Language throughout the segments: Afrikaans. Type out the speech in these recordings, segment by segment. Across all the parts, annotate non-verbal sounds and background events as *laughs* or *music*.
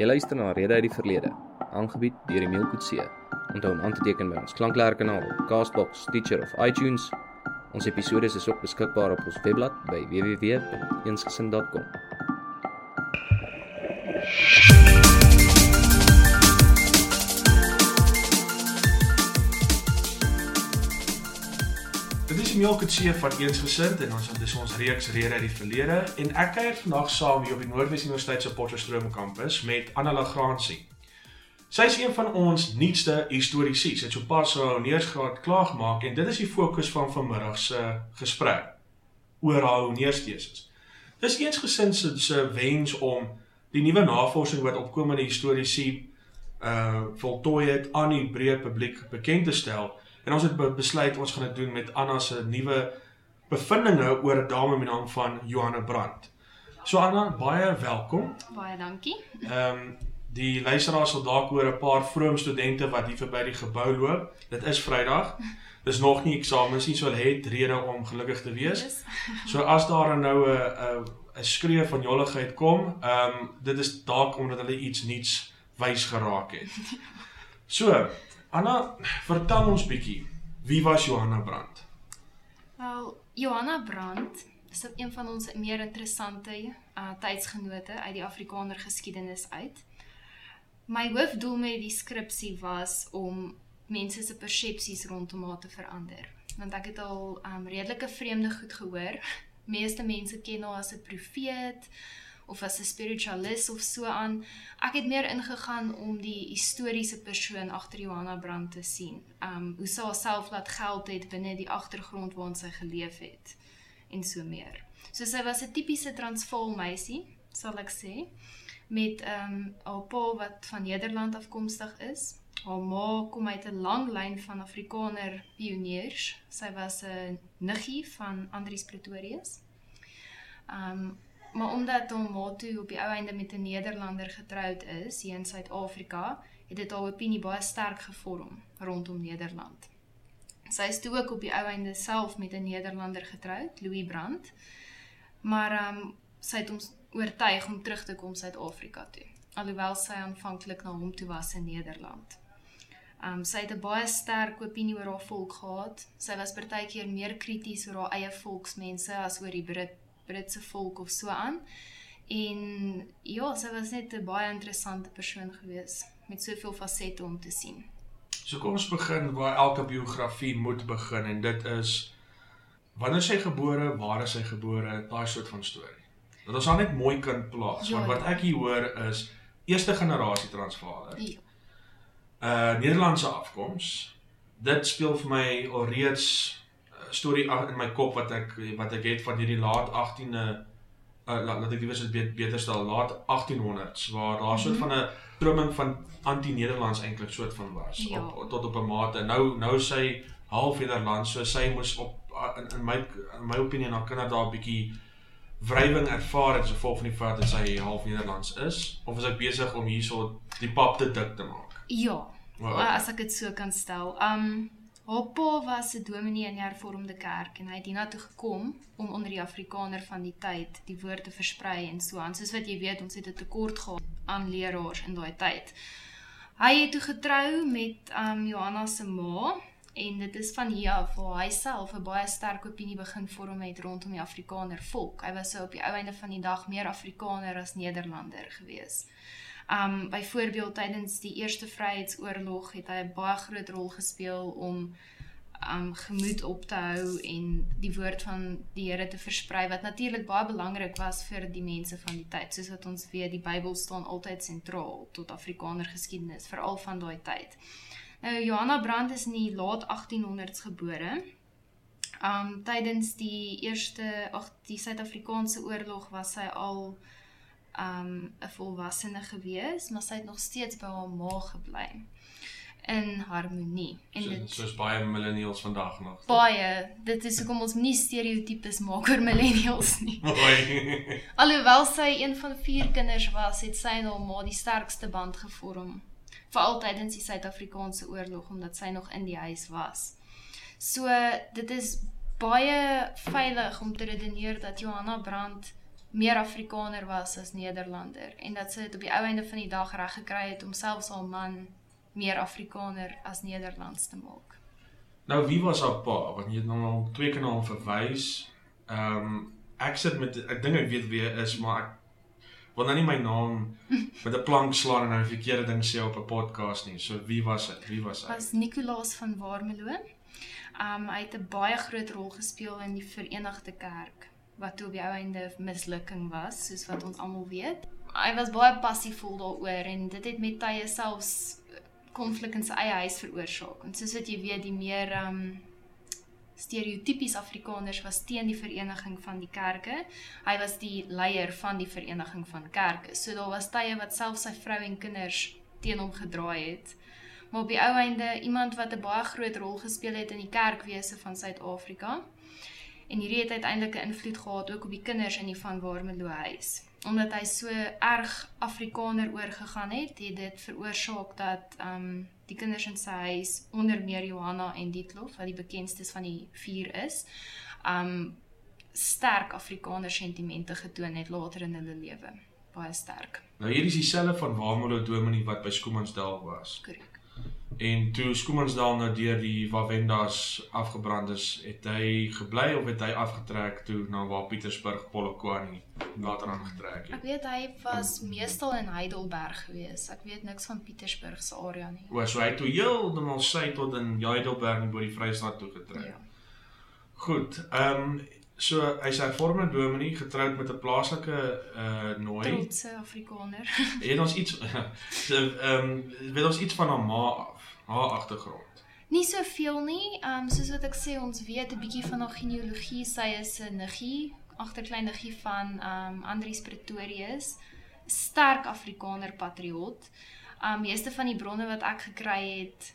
Jy luister na Rede uit die Verlede, aangebied deur Emil Kutse. Onthou om aan te teken by ons klankleerkanaal op Castbox, Stitcher of iTunes. Ons episode is ook beskikbaar op ons webblad by www.eensgesind.com. Emil Kutse van Eensgesind en ons dis ons reeks Rede uit die Verlede en ek kuier vandag saam hier op die Noordwes Universiteit se Potchefstroom kampus met Anna Lagransie. Sy is een van ons nuutste historiese. Sy het sopas haar honeursgraad klaar gemaak en dit is die fokus van vanmiddag se gesprek oor haar honeursthesis. Dis Eensgesind se se wens om die nuwe navorsing wat opkomende historiese uh voltooi het aan die breë publiek bekend te stel En ons het be besluit ons gaan dit doen met Anna se nuwe bevindinge oor 'n dame met die naam van Johanna Brandt. So Anna, baie welkom. Baie dankie. Ehm um, die luisteraars sal dalk hoor 'n paar vroom studente wat hier verby die gebou loop. Dit is Vrydag. Dis nog nie eksamens nie, so hulle het rede om gelukkig te wees. Yes. So as daar nou 'n 'n 'n skree van jolligheid kom, ehm um, dit is dalk omdat hulle iets nuuts wys geraak het. So, Anna, vertel ons bietjie, wie was Johanna Brandt? Wel, Johanna Brandt is een van ons meer interessante uh tydsgenote uit die Afrikaner geskiedenis uit. My hoofdoel met die skripsie was om mense se persepsies rondom haar te verander. Want ek het al um redelike vreemde goed gehoor. *laughs* Meeste mense ken haar as 'n profeet of as 'n spiritualis of so aan. Ek het meer ingegaan om die historiese persoon agter Johanna Brandt te sien. Um hoe sy haarself laat geld het binne die agtergrond waarin sy geleef het en so meer. So sy was 'n tipiese Transvaal meisie, sal ek sê, met um haar pa wat van Nederland afkomstig is. Haar ma kom uit 'n lang lyn van Afrikaner pioniers. Sy was 'n niggie van Andries Pretorius. Um Maar omdat hom Matu op die ou einde met 'n Nederlander getroud is hier in Suid-Afrika, het dit haar opinie baie sterk gevorm rondom Nederland. Sy is toe ook op die ou einde self met 'n Nederlander getroud, Louis Brandt. Maar ehm um, sy het hom oortuig om terug te kom Suid-Afrika toe, alhoewel sy aanvanklik na hom toe was in Nederland. Ehm um, sy het 'n baie sterk opinie oor haar volk gehad. Sy was partykeer meer krities oor haar eie volksmense as oor die Brit Britse volk of so aan. En ja, sy was net 'n baie interessante persoon gewees met soveel fasette om te sien. So kom ons begin waar elke biografie moet begin en dit is wanneer sy gebore, waar is sy gebore, daai soort van storie. Dat ons dan net mooi kan plaas. Ja, Want wat ek hier hoor is eerste generasie Transvaaler. Ja. Uh Nederlandse afkoms. Dit speel vir my alreeds storie in my kop wat ek wat ek het van hierdie laat 18de uh, laat, laat ek liewer dit bet- beter stel laat 1800s waar daar so 'n Mhm. van 'n stroming van anti-Nederlands eintlik soort van was Ja. op tot op 'n mate. Nou nou sy half Nederlands, so sy moes op in, in my in my opinie na kinders daar 'n bietjie wrywing ervaar het as gevolg van die feit dat sy half Nederlands is of is ek besig om hierso die pap te dik te maak? Ja, Well, as ek dit so kan stel. Um haar pa was 'n dominee in die hervormde kerk en hy het hiernatoe gekom om onder die Afrikaner van die tyd die woord te versprei en so aan. Soos wat jy weet, ons het 'n tekort gehad aan leraars in daai tyd. Hy het toe getrou met um Johanna se ma en dit is van hier af waar hy self 'n baie sterk opinie begin vorm het rondom die Afrikaner volk. Hy was so op die ou einde van die dag meer Afrikaner as Nederlander gewees. Um byvoorbeeld tydens die Eerste Vryheidsoorlog het hy 'n baie groot rol gespeel om um gemoed op te hou en die woord van die Here te versprei wat natuurlik baie belangrik was vir die mense van die tyd. Soos wat ons weet, die Bybel staan altyd sentraal tot Afrikaner geskiedenis, veral van daai tyd. Nou Johanna Brandt is in die laat 1800s gebore. Um tydens die eerste ag die Suid-Afrikaanse oorlog was sy al um 'n volwassene gewees, maar sy het nog steeds by haar ma gebly in harmonie. En so, dit soos baie millennials vandag nog. baie, dit is hoekom ons nie stereotypes maak oor millennials nie. *laughs* Alhoewel sy een van vier kinders was, het sy en haar ma die sterkste band gevorm. Veral tydens die Suid-Afrikaanse oorlog omdat sy nog in die huis was. So dit is baie veilig om te redeneer dat Johanna Brandt meer Afrikaner was as Nederlander en dat sy dit op die ou einde van die dag reg gekry het om selfs haar man meer Afrikaner as Nederlands te maak. Nou wie was haar pa? Want jy het nou al twee keer na hom verwys. Ehm um, ek sit met ek dink ek weet wie hy is, maar ek wil nou nie my naam *laughs* met 'n plank slaan en nou 'n verkeerde ding sê op 'n podcast nie. So wie was dit? Wie was hy? Was Nicolaas van Warmelo. Um hy het 'n baie groot rol gespeel in die Verenigde Kerk wat toe op die ou einde mislukking was, soos wat ons almal weet. Hy was baie passievol daaroor en dit het met tye selfs konflik in sy eie huis veroorsaak. En soos wat jy weet, die meer um stereotypies Afrikaners was teen die vereniging van die kerke. Hy was die leier van die vereniging van kerke. So daar was tye wat selfs sy vrou en kinders teen hom gedraai het. Maar op die ou einde iemand wat 'n baie groot rol gespeel het in die kerkwese van Suid-Afrika. En hierdie het uiteindelik 'n invloed gehad ook op die kinders in die van Warmelo huis. Omdat hy so erg Afrikaner oorgegaan het, het dit veroorsaak dat um die kinders in sy huis onder meer Johanna en Dietlof wat die bekendstes van die vier is um sterk Afrikaner sentimente getoon het later in hulle lewe baie sterk Nou hier is dieselfde van Warmelo Dominee wat by Skoemansdal was. korrek En toe Skoemansdal nou deur die Wawendas afgebrand is, het hy gebly of het hy afgetrek toe na waar Pietersburg Polokwane later aangetrek ek het? weet hy was meestal in Heidelberg gewees ek weet niks van Pietersburg se area nie O, so hy het toe heeltemal sy tot in Heidelberg en bo die Vrystaat toe getrek. ja Goed. Ehm um, so hy's 'n hervormde dominee getroud met 'n plaaslike uh nooi. trotse Afrikaner Het ons iets *laughs* so, ehm um, weet ons iets van haar ma af, haar agtergrond. Nie soveel nie. Ehm um, soos wat ek sê, ons weet 'n bietjie van haar genealogie. Sy is 'n niggie, agterklein niggie van ehm um, Andries Pretorius. Sterk Afrikaner patriot. Ehm um, meeste van die bronne wat ek gekry het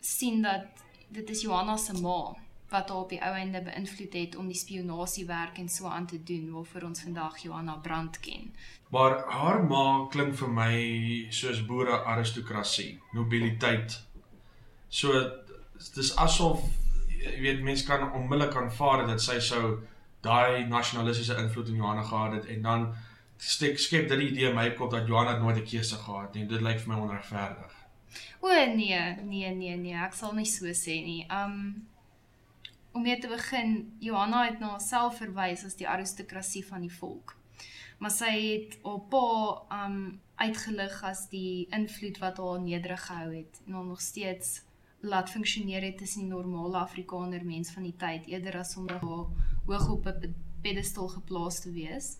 sien dat dit is Johanna se ma wat haar op die ou einde beïnvloed het om die spionasiewerk en so aan te doen waarvoor ons vandag Johanna Brand ken. Maar haar ma klink vir my soos boere aristokrasie, nobiliteit. So dis asof jy weet mense kan onmiddellik aanvaar dat sy sou daai nasionalistiese invloed in Johanna gehad het en dan skep skep dit die idee in my kop dat Johanna nooit 'n keuse gehad het nie. Dit lyk vir my onregverdig. O nee, nee, nee, nee, ek sal nie so sê nie. Um om mee te begin, Johanna het na haarself verwys as die aristokrasie van die volk. Maar sy het haar pa um uitgelig as die invloed wat haar nederig gehou het en hom nog steeds laat funksioneer het tussen die normale Afrikaner mens van die tyd eerder as om haar hoog op 'n pedestal geplaas te wees.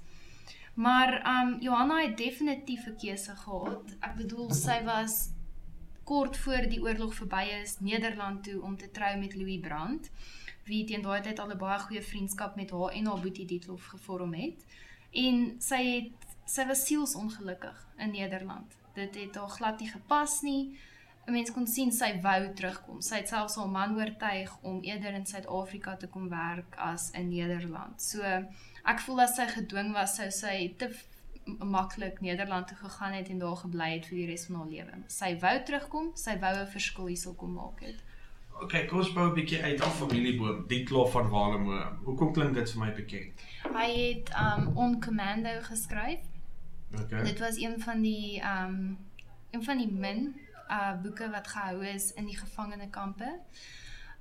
Maar um Johanna het definitief 'n keuse gehad. Ek bedoel sy was kort voor die oorlog verby is Nederland toe om te trou met Louis Brandt wie teen daai tyd al 'n baie goeie vriendskap met haar en haar boetie Dietlof gevorm het. En sy het sy was sielsongelukkig in Nederland. Dit het haar glad nie gepas nie. 'n Mens kon sien sy wou terugkom. Sy het selfs haar man oortuig om eerder in Suid-Afrika te kom werk as in Nederland. So ek voel as sy gedwing was, sou sy te maklik Nederland toe gegaan het en daar gebly het vir die res van haar lewe. Sy wou terugkom, sy wou 'n verskil hierso kom maak het. Okay, kom ons bou 'n bietjie uit af familieboom, Dietlof van Walemo. Hoekom klink dit vir my bekend? Hy het um On Commando geskryf. Okay. Dit was een van die um een van die min uh boeke wat gehou is in die gevangenekampe.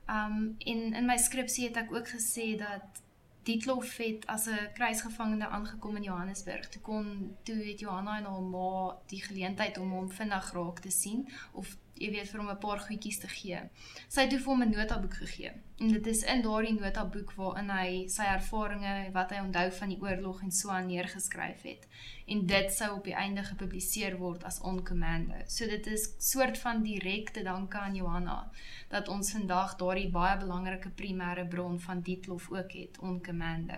Um en in my skripsie het ek ook gesê dat Dietlof het as 'n kruisgevangene aangekom in Johannesburg. Toe kon toe het Johanna en haar ma die geleentheid om hom vinnig raak te sien of jy weet vir hom 'n paar goedjies te gee. Sy het hom 'n notaboek gegee. En dit is in daardie notaboek waarin hy sy ervarings, wat hy onthou van die oorlog en so aan neergeskryf het. En dit sou op die einde gepubliseer word as On Commando. So dit is soort van direkte danke aan Johanna dat ons vandag daardie baie belangrike primêre bron van Dietlof ook het, On Commando.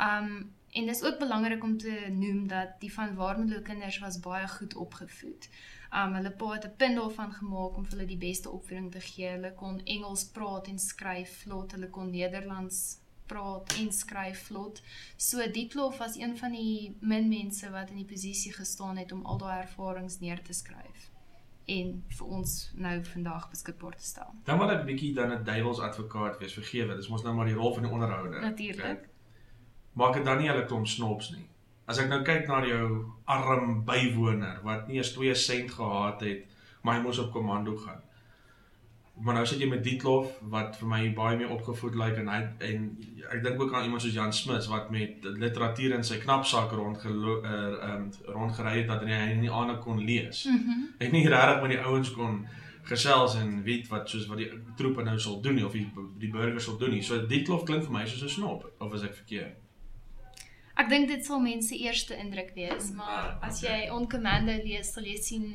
Um en dis ook belangrik om te noem dat die van Warmelo kinders was baie goed opgevoed. Um hulle pa het 'n punt daarvan gemaak om vir hulle die beste opvoeding te gee. Hulle kon Engels praat en skryf vlot, hulle kon Nederlands praat en skryf vlot. So Dietlof was een van die min mense wat in die posisie gestaan het om al daai ervarings neer te skryf en vir ons nou vandag beskikbaar te stel. Dan wil ek bietjie dan 'n duiwels advokaat wees, vergewe, dis mos nou maar die rol van die onderhouder. Natuurlik. Okay? maak dit dan nie hulle klomp snobs nie. As ek nou kyk na jou arm bywoner wat nie eens 2 sent gehad het, maar hy moes op komando gaan. Maar nou sit jy met Dietlof wat vir my baie meer opgevoed lyk like, en hy en ek dink ook aan iemand soos Jan Smits wat met literatuur in sy knapsak rond uh, um, rondgery het dat hy nie aan kon lees. Mm Hy nie regtig met die ouens kon gesels en weet wat soos wat die troepe nou sal doen nie of die die burgers sal doen nie. So Dietlof klink vir my soos 'n snop of is ek verkeerd? Ek dink dit sal mense eerste indruk wees, maar as jy On Commando lees, sal jy sien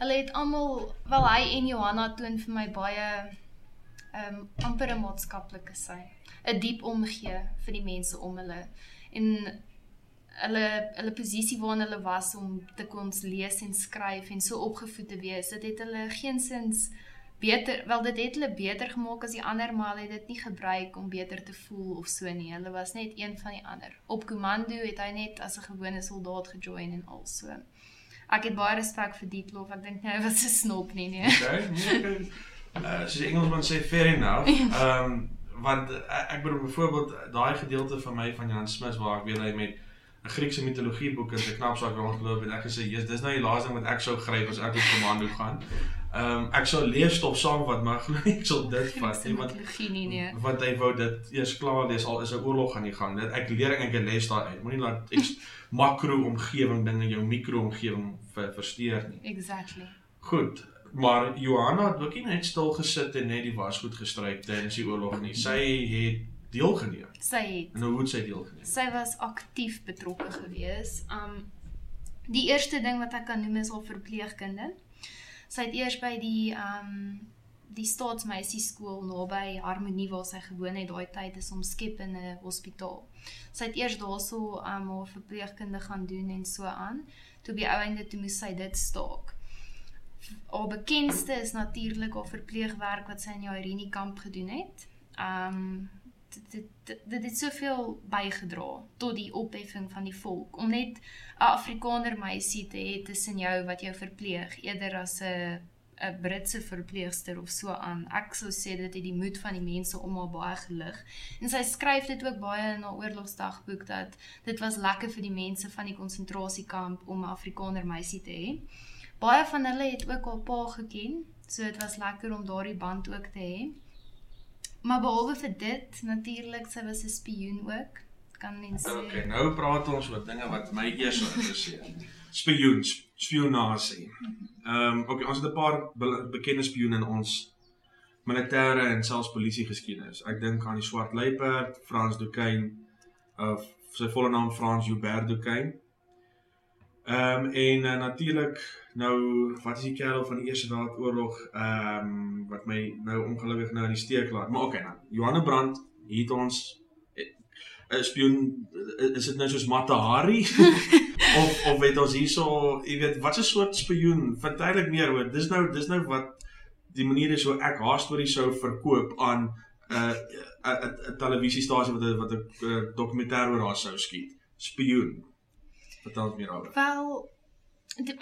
hulle het almal, wel hy en Johanna toon vir my baie ehm um, amper 'n maatskaplike sy, 'n diep omgee vir die mense om hulle. En hulle hulle posisie waarin hulle was om te kon lees en skryf en so opgevoed te wees, dit het hulle geensins beter wel dit het hulle beter gemaak as die ander maar hulle het dit nie gebruik om beter te voel of so nie. Hulle was net een van die ander. Op komando het hy net as 'n gewone soldaat gejoin en al so. Ek het baie respek vir Dietlof. Ek dink nie hy was 'n snop nie nee. Okay, nee, okay. *laughs* Uh, soos die Engelsman sê fair enough. Ehm um, want uh, ek bedoel byvoorbeeld daai gedeelte van my van Jan Smith waar ek weet hy met 'n Griekse mitologie boek in sy knapsak rondgeloop en ek gesê, "Jesus, dis nou die laaste ding wat ek sou gryp as ek op komando gaan." Ehm um, ek sou leesstof saamvat, maar *laughs* glo nie ek sal dit vat nie want nie nee. want hy wou dit eers klaar lees al is 'n oorlog aan die gang. Dit ek leer eintlik 'n les daaruit. Moenie laat ek *laughs* makro omgewing dinge jou mikro omgewing ver, versteur nie. Exactly. Goed, maar Johanna het ook nie net stil gesit en net die wasgoed gestryk tydens die oorlog nie. Sy het deelgeneem. Sy het En hoe het sy deelgeneem? sy was aktief betrokke gewees. Um die eerste ding wat ek kan noem is haar verpleegkunde. Sy het eers by die um die staatsmeisieskool naby Harmonie waar sy gewoon het daai tyd is omskep in 'n hospitaal. Sy het eers daarso um haar verpleegkunde gaan doen en so aan. Toe by ouende toe moes sy dit staak. Haar bekendste is natuurlik haar verpleegwerk wat sy in die Irene kamp gedoen het. Um dit dit dit- het soveel bygedra tot die opheffing van die volk om net 'n Afrikaner meisie te hê tussen jou wat jou verpleeg eerder as 'n 'n Britse verpleegster of so aan. Ek sou sê dit het die moed van die mense om haar baie gelig. En sy skryf dit ook baie in haar oorlogsdagboek dat dit was lekker vir die mense van die konsentrasiekamp om 'n Afrikaner meisie te hê. Baie van hulle het ook haar pa geken, so dit was lekker om daardie band ook te hê. Maar behalwe vir dit, natuurlik, sy was 'n spioen ook. Kan mens sê. Okay, nou praat ons oor dinge wat my eers interesseer. Spioens, spionasie. Ehm um, okay, ons het 'n paar be bekende spioene in ons militêre en selfs polisie geskiedenis. Ek dink aan die Swart Luiperd, Frans Duquesne of sy volle naam Frans Hubert Duquesne. Ehm um, en uh, natuurlik nou wat is die kerel van die Eerste Wêreldoorlog ehm um, wat my nou ongelukkig nou in die steek laat. Maar okay nou, Johanne Brandt het ons 'n spioen is dit nou soos Matahari *laughs* of of weet ons hierso, jy weet, wat 'n soort spioen? Verduidelik meer oor. Dis nou dis nou wat die manier is hoe ek haar storie sou verkoop aan 'n uh, 'n 'n televisiestasie wat 'n wat 'n uh, dokumentêr oor haar sou skiet. Spioen. Vertel ons meer daaroor. Wel,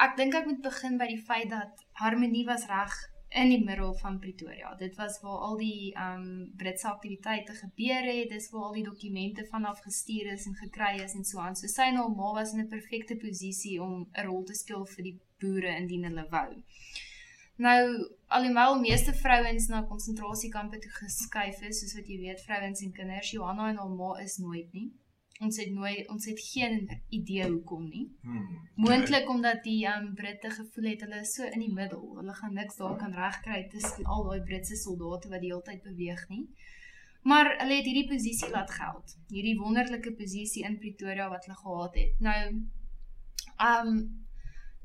ek dink ek moet begin by die feit dat Harmonie was reg in die middel van Pretoria. Dit was waar al die um Britse aktiwiteite gebeur het, dis waar al die dokumente vanaf gestuur is en gekry is en so aan. So sy en haar ma was in 'n perfekte posisie om 'n rol te speel vir die boere indien hulle wou. Nou, alhoewel meeste vrouens na konsentrasiekampe toe geskuif is, soos wat jy weet, vrouens en kinders, Johanna en haar ma is nooit nie. Ons het nooit ons het geen idee hoekom nie. Hmm. Moontlik omdat die um Britte gevoel het hulle is so in die middel. Hulle gaan niks daar kan regkry tussen al daai Britse soldate wat die hele tyd beweeg nie. Maar hulle het hierdie posisie laat geld. Hierdie wonderlike posisie in Pretoria wat hulle gehad het. Nou um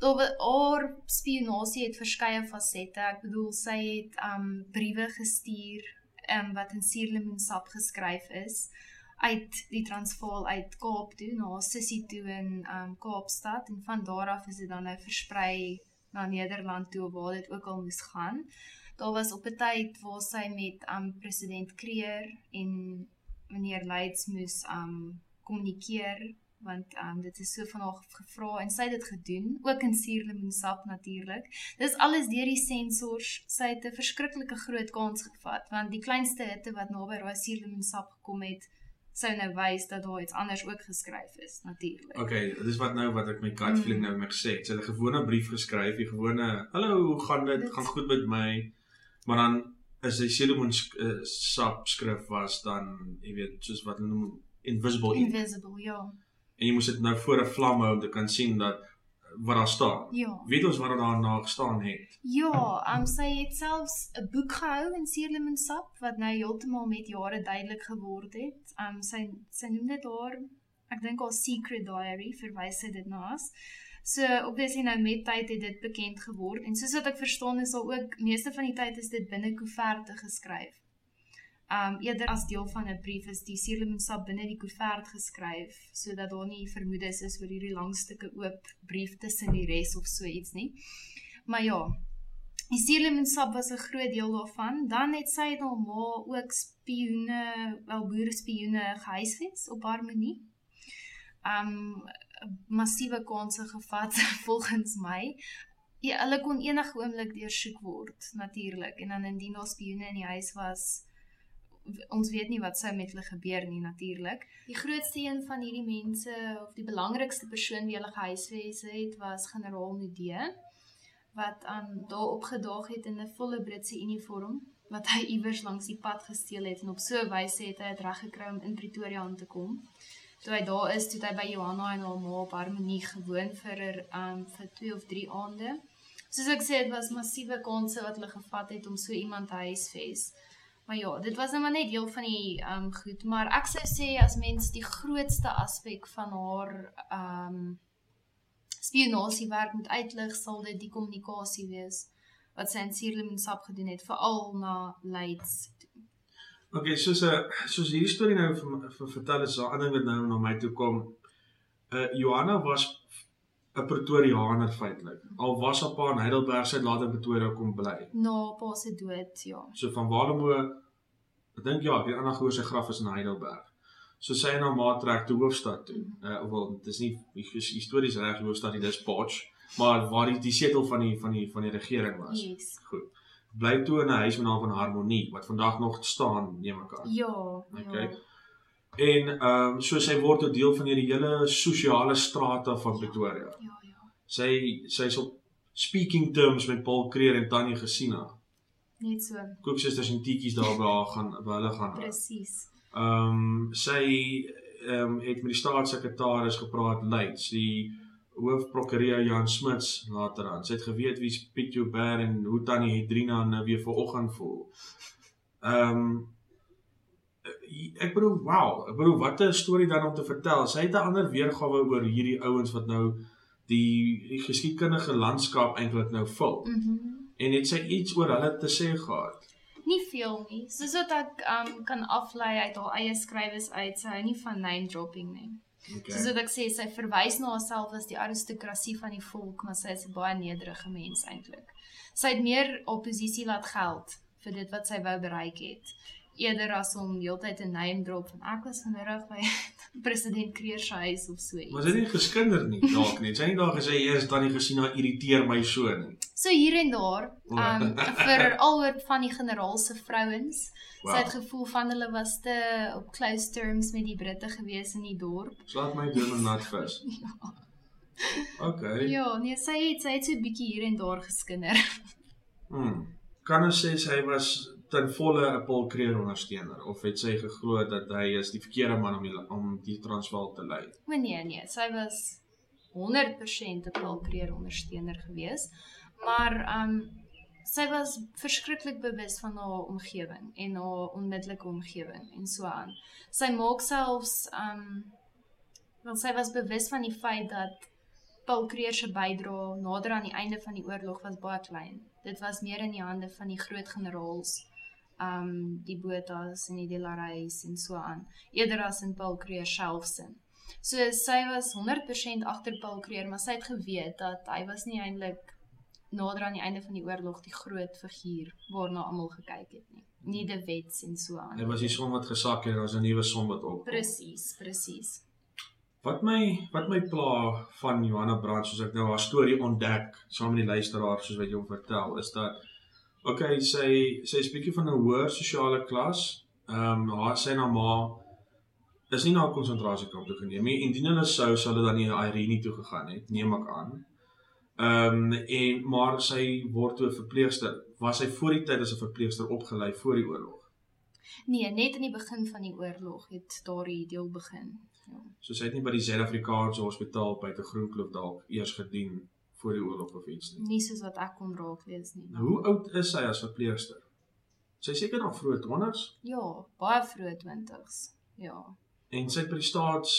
Daar haar spionasie het verskeie fasette. Ek bedoel sy het um briewe gestuur um wat in suurlemoensap geskryf is uit die Transvaal uit Kaap toe na haar sussie toe in um Kaapstad en van daar af is dit dan nou versprei na Nederland toe waar dit ook al moes gaan. Daar was op 'n tyd waar sy met um president Kreer en meneer Leids moes um kommunikeer want um dit is so van haar gevra en sy het dit gedoen ook in suurlemoensap natuurlik. Dis alles deur die sensors. Sy het 'n verskriklike groot kans gevat want die kleinste hitte wat naby daai suurlemoensap gekom het sou nou wys dat daar iets anders ook geskryf is natuurlik. Okay, dis wat nou wat ek my gut feeling nou met gesê het. Sy het 'n gewone brief geskryf, 'n gewone hallo, hoe gaan dit? Dit- Gaan goed met my. Maar dan is die Solomon uh, sap skrif was dan, jy weet, soos wat hulle noem invisible ink. Invisible, ja. En jy moes dit nou voor 'n vlam hou om te kan sien dat wat daar staan. Ja. Weet ons wat er daarna gestaan het? Ja, um, sy het selfs 'n boek gehou in Seerlemoen Sap wat nou heeltemal met jare duidelik geword het. Um sy sy noem dit haar ek dink haar secret diary verwys sy dit na as. So obviously nou met tyd het dit bekend geword en soos wat ek verstaan is daar ook meeste van die tyd is dit binne koeverte geskryf. Um eerder as deel van 'n brief is die Seerlemoen Sap binne die koevert geskryf sodat daar nie vermoedes is oor hierdie lang stukke oop brief tussen die res of so iets nie. Maar ja, Die Seerlemoen sap was 'n groot deel daarvan. Dan het sy na ma ook spioene, wel boere spioene gehuisves op Harmonie. Um massiewe kanse gevat *laughs* volgens my. Ja, hulle kon enige oomblik deursoek word natuurlik en dan indien daar spioene in die huis was ons weet nie wat sou met hulle gebeur nie natuurlik. Die grootste een van hierdie mense of die belangrikste persoon wie hulle gehuisves het was generaal Nudee wat aan daar opgedaag het in 'n volle Britse uniform wat hy iewers langs die pad gesteel het en op so 'n wyse het hy dit reg gekry om in Pretoria aan te kom. Toe hy daar is, het hy by Johanna en haar ma op Harmonie gewoon vir 'n um vir 2 of 3 aande. Soos ek sê, dit was massiewe kanse wat hulle gevat het om so iemand te huisves. Maar ja, dit was nou maar net deel van die um goed, maar ek sou sê as mens die grootste aspek van haar um spionasiewerk moet uitlig, sal dit die kommunikasie wees wat sy in Sierlemoen Sap gedoen het, veral na Leids toe. Okay, soos 'n soos hierdie storie nou vir, vertel is daar 'n ding wat nou na my toe kom. Uh Johanna was 'n Pretoriaaner feitelik. Al was haar pa in Heidelberg, sy het later in Pretoria kom bly. Na pa se dood, ja. So van Walemo ek dink ja, ek weet ander gehoor sy graf is in Heidelberg. So sy en haar ma trek toe hoofstad toe. Uh wel, dis nie histories reg hoofstad nie, dis Potch, maar waar die die setel van die van die van die regering was. Yes. Goed. Bly toe in 'n huis met naam van Harmonie wat vandag nog staan, neem ek aan. Ja, Okay. ja. En ehm um, so sy word 'n deel van hierdie hele sosiale strate van Pretoria. Ja, ja. Sy sy's op speaking terms met Paul Creer en Tannie Gesina. Net so. Koopsusters en tietjies daar by haar gaan by hulle gaan. Presies. Ehm um, sy ehm um, het met die staatssekretaris gepraat Leids, die hoofprokureur Jan Smuts later aan. Sy het geweet wie's Piet Joubert en hoe Tannie Hedrina nou weer vanoggend voel. Ehm um, ek bedoel wow, ek bedoel wat 'n storie dan om te vertel. Sy het 'n ander weergawe oor hierdie ouens wat nou die, die geskiedkundige landskap eintlik nou vul. Mhm. Mm En het sy iets oor hulle te sê gehad? nie veel nie. Soos wat ek um kan aflei uit haar eie skrywes uit, sy hou nie van name dropping nie. Okay. Soos wat ek sê, sy verwys na haarself as die aristokrasie van die volk, maar sy is 'n baie nederige mens eintlik. Sy het meer oppositie laat geld vir dit wat sy wou bereik het, eerder as om heeltyd 'n name drop van ek was vanmiddag by *laughs* president Kreer se huis of so Maar iets. sy het nie geskinder nie dalk nie. Sy het nie daar gesê eers dan nie gesien haar irriteer my so nie. So hier en daar, O. um vir alhoor van die generaal se vrouens. Wow. Sy het gevoel van hulle was te op close terms met die Britte gewees in die dorp. Slaat my deur met nat vis. *laughs* Okay. Ja, nee, sy het sy het so 'n bietjie hier en daar geskinder. Hmm. Kan ons sê sy was ten volle 'n Paul Creer ondersteuner of het sy geglo dat hy is die verkeerde man om die om die Transvaal te lei? Maar nee, nee, sy was 100% 'n Paul Creer ondersteuner gewees. Maar um sy was verskriklik bewus van haar omgewing en haar onmiddellike omgewing en so aan. Sy maak selfs um want sy was bewus van die feit dat Paul Creer se bydrae nader aan die einde van die oorlog was baie klein. Dit was meer in die hande van die groot generaals um die Botas en die Delareys en so aan eerder as in Paul Creer self se. So sy was 100% agter Paul Creer, maar sy het geweet dat hy was nie eintlik nader aan die einde van die oorlog die groot figuur waarna almal gekyk het nie. Nie die wets en so aan. Hy was die son wat gesak het en daar's 'n nuwe son wat opkom. Presies, presies. Wat my wat my pla van Johanna Brand soos ek nou haar storie ontdek saam met die luisteraar soos wat jy hom vertel is dat okay, sy sy is bietjie van 'n hoër sosiale klas. Ehm um, haar sy haar ma is nie na 'n konsentrasiekamp toe geneem nie. Indien hulle sou, sou hulle dan nie na Irene toe gegaan het, neem ek aan. Ehm um, en maar sy word toe 'n verpleegster. Was sy voor die tyd as 'n verpleegster opgelei voor die oorlog? Nee, net in die begin van die oorlog het daardie deel begin. Ja. So sy het nie by die Suid-Afrikaanse Hospitaal by te Groenkloof dalk eers gedien voor die oorlog of iets nie. Nie soos wat ek kon raak lees nie. Nou, hoe oud is sy as verpleegster? Sy seker nog vroeg 20's Ja, baie vroeg 20's. Ja. en sy het by die staats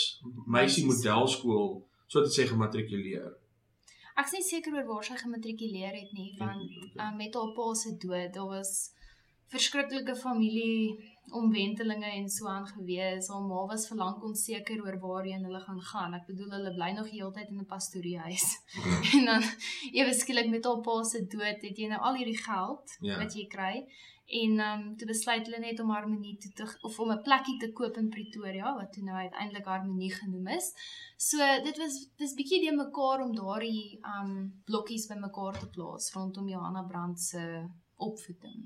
meisie modelskool so dit sê gematrikuleer. Ek is nie seker oor waar sy gematrikuleer het nie, want Ja, uh, met haar pa se dood, daar was verskriklike familie omwentelinge en so aan gewees. Haar ma was vir lank onseker oor waarheen hulle gaan gaan. Ek bedoel hulle bly nog heeltyd in 'n pastoriehuis. *laughs* en dan ewe skielik met haar pa se dood het jy nou al hierdie geld Ja. wat jy kry. En ehm um, toe besluit hulle net om Harmonie toe te of om 'n plekkie te koop in Pretoria wat toe nou uiteindelik Harmonie genoem is. So dit was dis bietjie de mekaar om daardie ehm um, blokkies bymekaar te plaas rondom Johanna Brand se opvoeding.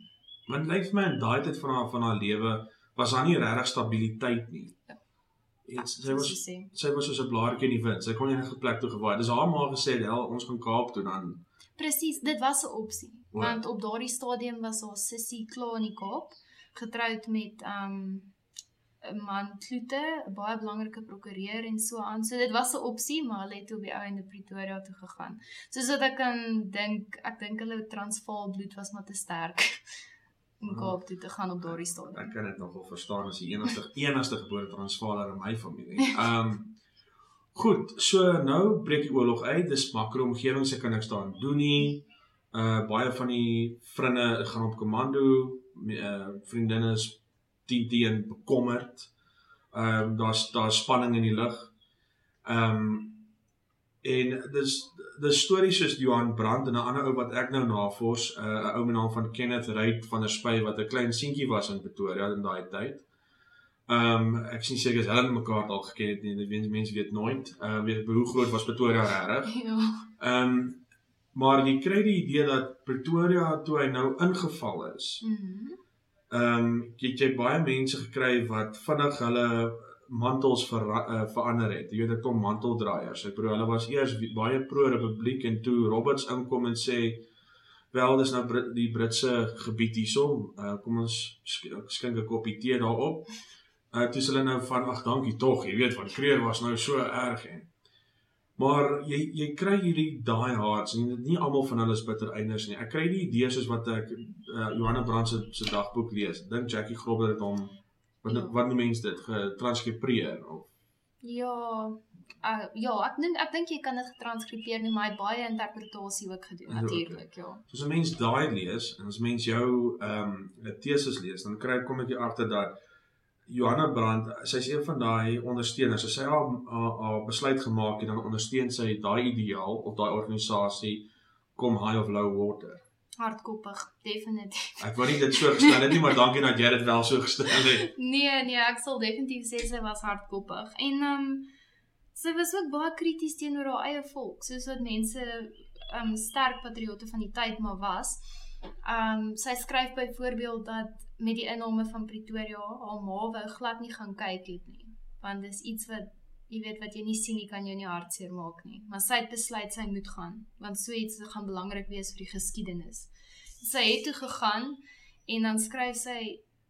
Want lyk vir my in daai tyd van haar van haar lewe was daar nie regtig stabiliteit nie. Ja. En sy Soos was sy was soos 'n blaartjie in die wind. Sy kon enige plek toe gewaai. Dis haar ma gesê, "Hel, ons gaan Kaap toe dan." Presies, dit was 'n opsie. O. Want op daardie stadium was haar sussie klaar in die Kaap, getroud met ehm um, 'n man Kloete, 'n baie belangrike prokureur en so aan. So dit was 'n opsie, maar hulle het op die ou einde Pretoria toe gegaan. Soos wat ek kan dink, ek dink hulle Transvaal bloed was maar te sterk *laughs* om. Kaap toe te gaan op daardie Ek stadium. kan dit nogal verstaan as die enigste *laughs* enigste gebore Transvaaler in my familie. Ehm um, Goed, so nou breek die oorlog uit. Dis makro omgewing, sy kan niks daaraan doen nie. Uh baie van die vriende gaan op komando, uh vriendinne is teen teen bekommerd. Ehm um, daar's daar's spanning in die lug. Ehm um, en dis dis stories soos Johan Brandt en 'n ander ou wat ek nou navors, uh, 'n ou met naam van Kenneth Ryt van der Spy wat 'n klein seentjie was in Pretoria in daai tyd. Ehm um, ek sien seker as hulle mekaar dalk geken het nie, dit weet mense weet nooit. Ehm uh, weet hoe groot was Pretoria regtig? *laughs* Ja. Ehm um, maar jy kry die idee dat Pretoria toe hy nou ingeval is. Mhm. Ehm um, het jy baie mense gekry wat vinnig hulle mantels ver, uh, verander het. Jy weet ek kom manteldraaiers. Ek bedoel hulle was eers baie pro-republiek en toe Roberts inkom en sê wel dis nou Brit, die Britse gebied hiersom. Uh, kom ons sk skink 'n koppie tee daarop. Uh toe is hulle nou van ag dankie tog, jy weet van Kreer was nou so erg en Maar jy jy kry hierdie die hards en dit nie almal van hulle is bitter einders nie. Ek kry die idee soos wat ek uh, Johanna Brand se se dagboek lees. Dink Jackie Grobler het hom wat Ja. ja. wat die mense dit getranskribeer of Ja, uh, ja, ek dink ek dink jy kan dit getranskribeer nie, maar hy het baie interpretasie ook gedoen Ja, natuurlik, ja. soos 'n mens daai lees en as mens jou ehm um, teses lees, dan kry kom ek agter dat Johanna Brand, sy's een van daai ondersteuners. As sy haar haar- haar besluit gemaak het, dan ondersteun sy daai ideaal of daai organisasie kom high of low water. Hardkoppig, definitief. Ek wou nie dit so gestel het nie, maar dankie dat jy dit wel so gestel het. Nee, nee, ek sal definitief sê sy was hardkoppig. En ehm um, sy was ook baie krities teenoor haar eie volk, soos wat mense ehm um, sterk patriotte van die tyd maar was. Ehm um, sy skryf byvoorbeeld dat met die inname van Pretoria haar ma wou glad nie gaan kyk het nie, want dis iets wat jy weet wat jy nie sien nie kan jou nie hartseer maak nie. Maar sy het besluit sy moet gaan, want so iets gaan belangrik wees vir die geskiedenis. Sy het toe gegaan en dan skryf sy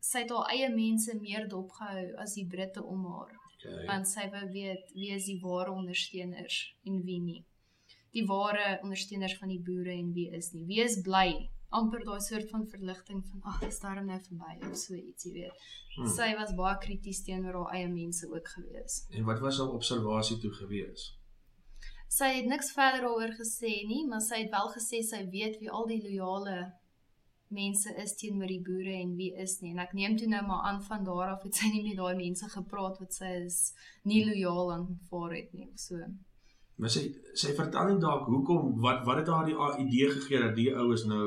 sy het haar eie mense meer dopgehou as die Britte om haar Okay. want sy wou weet wie is die ware ondersteuners en wie nie. Die ware ondersteuners van die boere en wie is nie. Wie is bly? Amper daai soort van verligting van ag, dis darm nou verby of so iets, jy weet. Hmm. Sy was baie krities teenoor haar eie mense ook gewees. En wat was haar observasie toe gewees? Sy het niks verder daaroor gesê nie, maar sy het wel gesê sy weet wie al die loyale mense is teenoor die boere en wie is nie. En ek neem toe nou maar aan van daar af het sy nie met daai mense gepraat wat sy is nie loyaal aan voor het nie of so. Maar sy sy vertel nie dalk hoekom wat wat het haar die idee gegee dat die ou is nou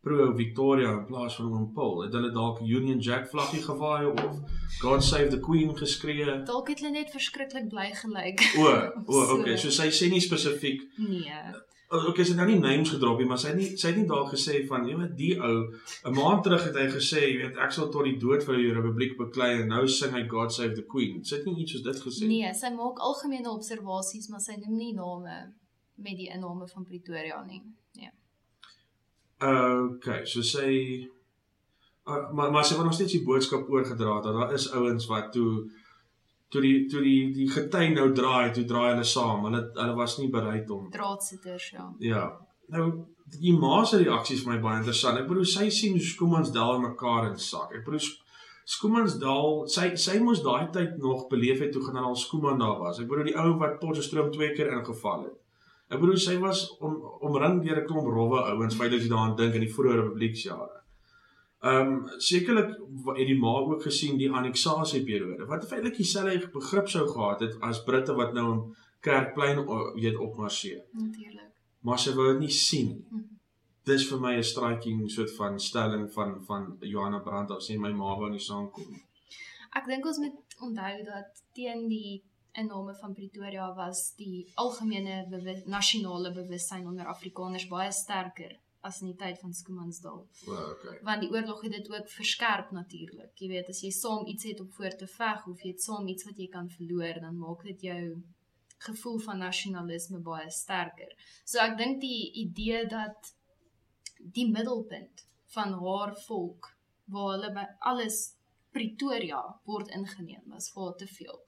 pro Victoria in plaas van oom Paul. Het hulle dalk Union Jack vlaggie gewaai of God save the Queen geskree? Dalk het hulle net verskriklik bly gelyk. O, o, *laughs* okay. So sy sê nie spesifiek Nee. Okay, sy het nou nie names gedrop nie, maar sy het nie sy het nie daar gesê van jy weet die ou 'n maand terug het hy gesê, jy weet ek sal tot die dood vir die republiek beklei en nou sing hy God Save the Queen. Sy het nie iets soos dit gesê nie. Nee, sy maak algemene observasies, maar sy noem nie name met die inname van Pretoria nie. Nee. Okay, so sy uh, maar maar sy het nog steeds die boodskap oorgedra dat daar is ouens wat toe toe die toe die die gety nou draai, toe draai hulle saam. Hulle hulle was nie bereid om Draadsitters, ja. Ja. Nou die ma se reaksies vir my baie interessant. Ek bedoel sy sien hoe Skoemansdal in mekaar insak. Ek bedoel Sk- Skoemansdal, sy sy moes daai tyd nog beleef het toe generaal Skooman daar was. Ek bedoel die ou wat Potchefstroom twee keer ingeval het. Ek bedoel sy was om omring deur 'n klomp rowwe ouens, feitelik as jy daaraan dink in die vroeë republieksjare. Ehm um, sekerlik het die ma ook gesien die anneksasieperiode wat feitelik dieselfde begrip sou gehad het as Britte wat nou in Kerkplein weet opmarseer Natuurlik. maar sy wou dit nie sien nie. Mhm. Dis vir my 'n striking soort van stelling van van Johanna Brandt of sê my ma wou nie saamkom nie. Ek dink ons moet onthou dat teen die inname van Pretoria was die algemene bewus, nasionale bewussyn onder Afrikaners baie sterker as in die tyd van Skoemansdal. Well, okay. Want die oorlog het dit ook verskerp natuurlik. Jy weet, as jy saam iets het om voor te veg of jy het saam iets wat jy kan verloor, dan maak dit jou gevoel van nasionalisme baie sterker. So ek dink die idee dat die middelpunt van haar volk waar hulle by alles Pretoria word ingeneem was vir te veel.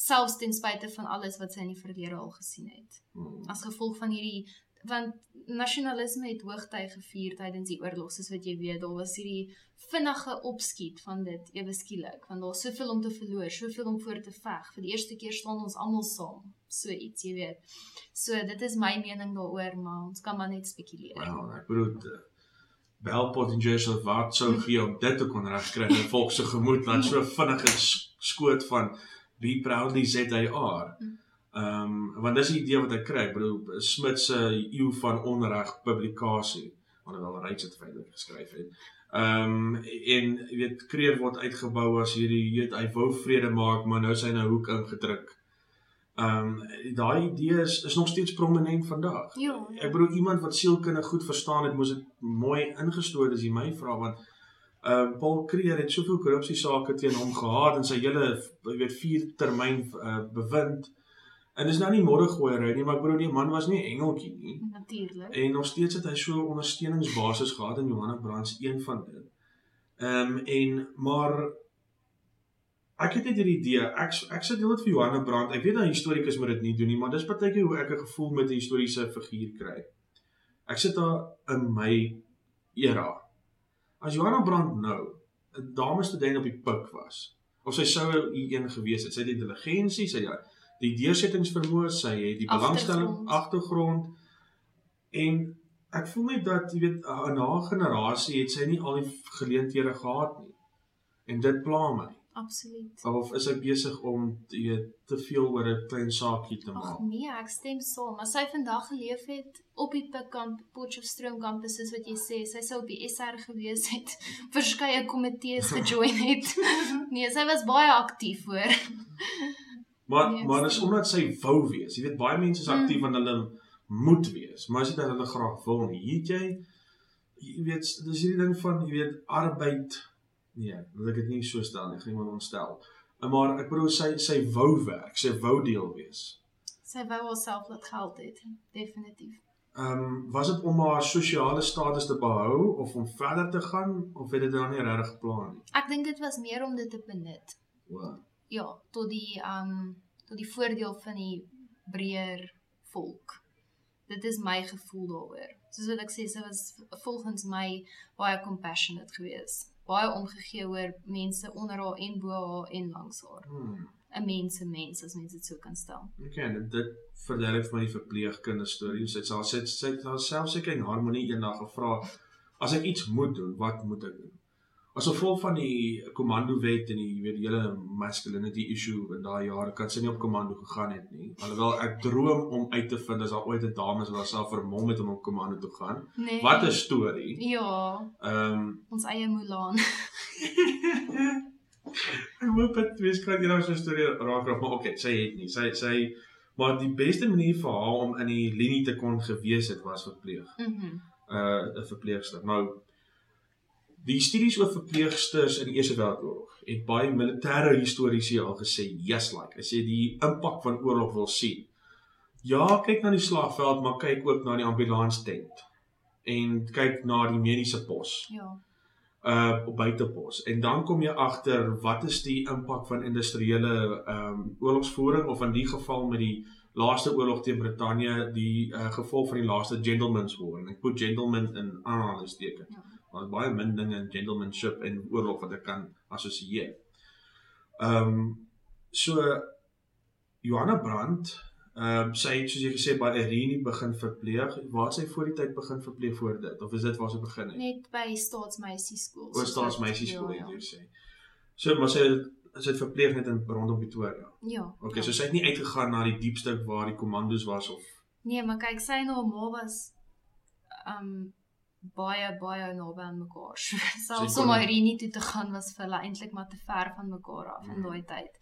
Selfs ten spyte van alles wat sy in die verlede al gesien het. Hmm. as gevolg van hierdie want nasionalisme het hoogtyd gevier tydens die oorlog soos wat jy weet daar was hierdie vinnige opskiet van dit ewe skielik want daar's soveel om te verloor soveel om voor te veg. Vir die eerste keer staan ons almal saam so iets jy weet. So dit is my mening daaroor maar ons kan maar net spekuleer. Wel, ek bedoel Belpot en Jessel wat sou gee om dit te kon regkry in volk se gemoed wat so vinnig is skoot van be proudly ZAR. Ehm um, want dis die idee wat ek kry. Ek bedoel Smit se eeu van onreg publikasie, alhoewel Ryds dit feitelik geskryf het. Ehm um, en jy weet Kreer word uitgebou as hierdie weet hy wou vrede maak, maar nou is hy in 'n hoek ingedruk. Ehm um, daai idee is is nog steeds prominent vandag. ja Ek bedoel iemand wat sielkundig goed verstaan het, moes dit mooi ingestoot as jy my vra want ehm uh, Paul Creer het soveel korrupsie sake teen hom gehad in sy hele jy weet vier termyn uh, bewind. En dis nou nie moddergooiery nie, maar ek bedoel die man was nie engeltjie nie. natuurlik En nog steeds het hy so 'n ondersteuningsbasis gehad in Johanna Brands een van dit. Ehm um, en maar ek het net hierdie idee. Ek ek sê deel dit vir Johanna Brand. Ek weet 'n historikus moet dit nie doen nie, maar dis partykeer hoe ek 'n gevoel met 'n historiese figuur kry. Ek sit daar in my era. As Johanna Brand nou 'n dame student op die pik was, of sy sou hier een gewees het, sy het die intelligensie, sy het die deursettingsvermoë, sy het die belangstelling, Agtergrond. agtergrond en ek voel net dat jy weet in haar generasie het sy nie al die geleenthede gehad nie. En dit pla my. Absoluut Of is ek besig om jy weet te veel oor 'n klein saakie te Ag maak? nee, ek stem saam. As sy vandag geleef het op die Pikkamp Potchefstroom kampus soos wat jy sê, sy sou op die SR gewees het, *laughs* verskeie komitees gejoin het. *laughs* nee, sy was baie aktief hoor. Maar Nee, maar dis omdat sy wou wees. Jy weet baie mense is Mm. aktief want hulle moet wees, maar as dit hulle graag wil nie. Hier jy jy weet dis hierdie ding van jy weet arbeid nee, wil ek dit nie so stel nie, gaan iemand ontstel. Maar ek bedoel sy sy wou werk, sy wou deel wees. Sy wou haarself laat geld het, definitief. Ehm um, was dit om haar sosiale status te behou of om verder te gaan of het dit dan nie regtig geplan nie? Ek dink dit was meer om dit te benut. Wow. Ja, tot die um tot die voordeel van die breër volk. Dit is my gevoel daaroor. Soos wat ek sê, sy was volgens my baie compassionate geweest. Baie omgegee oor mense onder haar en bo haar en langs haar. Hmm. 'n Mense mens as mens dit so kan stel. Okay, en dit verduidelik vir my die verpleegkinder storie. Sy het sy sy sy het haarself seker in harmonie eendag gevra as ek iets moet doen, wat moet ek doen? As gevolg van die komando wet en die weet die hele masculinity issue in daai jare kan sy nie op komando gegaan het nie. Alhoewel ek droom om uit te vind as daar ooit 'n dame is wat haarself vermom het om op komando te gaan. Nee. Wat 'n storie. Ja, Ehm um, ons eie Mulan. *laughs* Ek hoop dit wees kan jy nou so 'n storie raak raak, maar okay, sy het nie. Sy sy Maar die beste manier vir haar om in die linie te kon gewees het was verpleeg. Mhm. uh 'n verpleegster. Nou die studies oor verpleegsters in die Eerste Wêreldoorlog het baie militêre historiese al gesê, yes like, as jy die impak van oorlog wil sien. Ja, kyk na die slagveld, maar kyk ook na die ambulans tent en kyk na die mediese pos Ja. uh op buitepos en dan kom jy agter wat is die impak van industriële ehm um, oorlogsvoering of in die geval met die laaste oorlog teen Brittanje die uh, gevolg van die laaste gentleman's war en ek put gentleman in aanhalingstekens Ja. Maar daar's baie min dinge in gentlemanship en oorlog wat ek kan assosieer. Ehm um, so Johanna Brandt ehm um, sy het soos jy gesê by Irene begin verpleeg. Waar het sy voor die tyd begin verpleeg voor dit of is dit waar sy begin het? Net by staatsmeisieskool. Oor soos wat- staatsmeisieskool ja, het jy sê. So maar sy het sy het verpleeg net in rondom Pretoria. Ja. Okay, ja. so sy het nie uitgegaan na die diepstuk waar die kommandos was of Nee, maar kyk, sy en haar ma was um baie baie naby aan mekaar. *laughs* So, Selfs om Irene toe te gaan was vir hulle eintlik maar te ver van mekaar af in Mhm. daai tyd.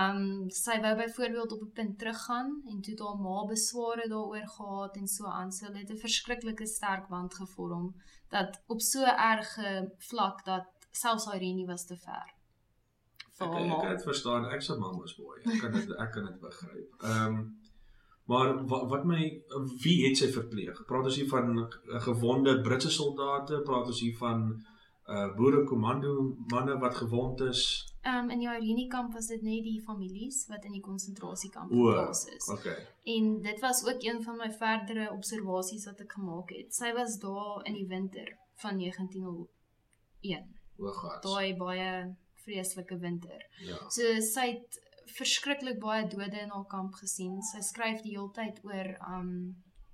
Um sy wou byvoorbeeld op 'n punt teruggaan en toe haar ma besware daaroor gehad en so aan. So hulle het 'n verskriklike sterk band gevorm dat op so erge vlak dat selfs Irene was te ver. vir Ek haar ek ma. kan dit verstaan. Ek se mama's boy. Ek kan dit ek kan dit begryp. Um, maar wat wat my wie het sy verpleeg? Praat ons hier van uh, gewonde Britse soldate, praat ons hier van uh boere komando manne wat gewond is. Um in die Irene kamp was dit net die families wat in die konsentrasiekamp geplaas is. okay. En dit was ook een van my verdere observasies wat ek gemaak het. Sy was daar in die winter van 1901. O god. Daai baie vreeslike winter. Ja. So sy het verskriklik baie dode in haar kamp gesien. Sy skryf die hele tyd oor um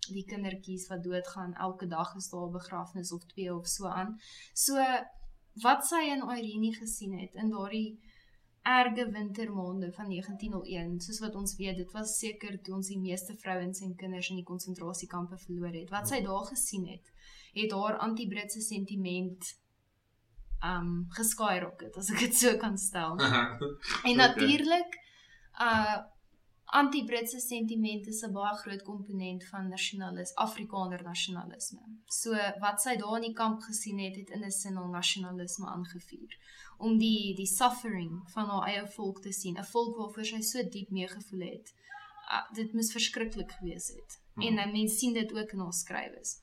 die kindertjies wat doodgaan. Elke dag is daar 'n begrafnis of twee of so aan. So wat sy in Irene gesien het in daardie erge wintermaande van 1901, soos wat ons weet, dit was seker toe ons die meeste vrouens en kinders in die konsentrasiekampe verloor het. Wat sy daar gesien het, het haar anti-Britse sentiment um geskyrocket, as ek dit so kan stel. En *laughs* natuurlik uh anti-Britse sentiment is 'n baie groot komponent van nasionalis Afrikaner nasionalisme. So wat sy daar in die kamp gesien het, het in 'n sin al nasionalisme aangevuur om die die suffering van haar eie volk te sien, 'n volk waarvoor sy so diep meegevoel het. Uh, dit moes verskriklik gewees het. Hmm. En uh, mense sien dit ook in haar skrywes.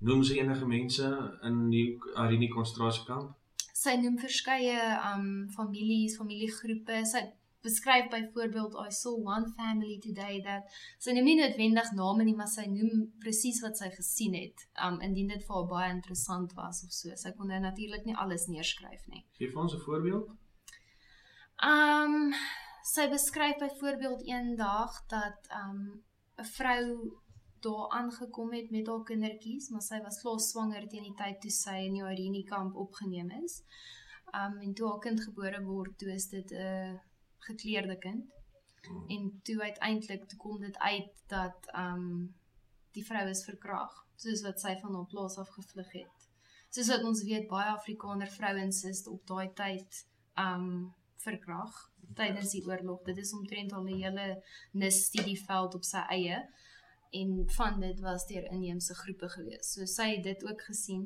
Noem sy enige mense in die Irene konsentrasiekamp? Sy noem verskeie um families, familiegroepe. Sy beskryf byvoorbeeld I saw one family today that sy noem nie noodwendig name nie, maar sy noem presies wat sy gesien het. Um indien dit vir haar baie interessant was of so. Sy kon nou natuurlik nie alles neerskryf nie. Gee vir ons 'n voorbeeld. Um sy beskryf byvoorbeeld eendag dat um 'n vrou daar aangekom het met haar kindertjies, maar sy was klaar swanger teen die tyd toe sy in die Irene kamp opgeneem is. Um en toe haar kind gebore word, toe is dit 'n gekleurde kind. En toe uiteindelik toe kom dit uit dat um die vrou is verkragt, soos wat sy van haar plaas af gevlug het. Soos wat ons weet, baie Afrikaner vrouens is op daai tyd um verkragt tydens die oorlog. Dit is omtrent al 'n hele nis studieveld op sy eie en van dit was deur inheemse groepe gewees. So sy het dit ook gesien.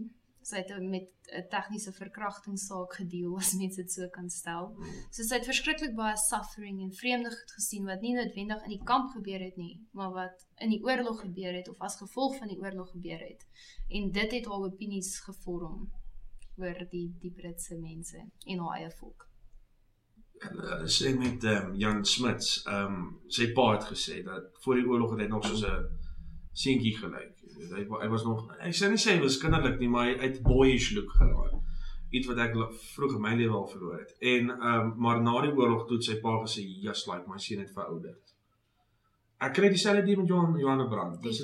Sy het met 'n tegniese verkrachtingssaak gedeel as mens dit so kan stel. So sy het verskriklik baie suffering en vreemde goed gesien wat nie noodwendig in die kamp gebeur het nie, maar wat in die oorlog gebeur het of as gevolg van die oorlog gebeur het. En dit het haar opinies gevorm oor die die Britse mense en haar eie volk. Hulle sê met um, Jan Smuts, ehm um, sy pa het gesê dat voor die oorlog het hy nog soos 'n seentjie gelyk. Hy hy was nog ek sê nie sê hy was kinderlik nie, maar hy het boyish look gehad. Iets wat ek vroeg in my lewe al verloor het. En ehm um, maar na die oorlog toe sy pa gesê, "Just like my seun het verouderd." Ek kry dieselfde ding met Johan Johanna Brand. Dis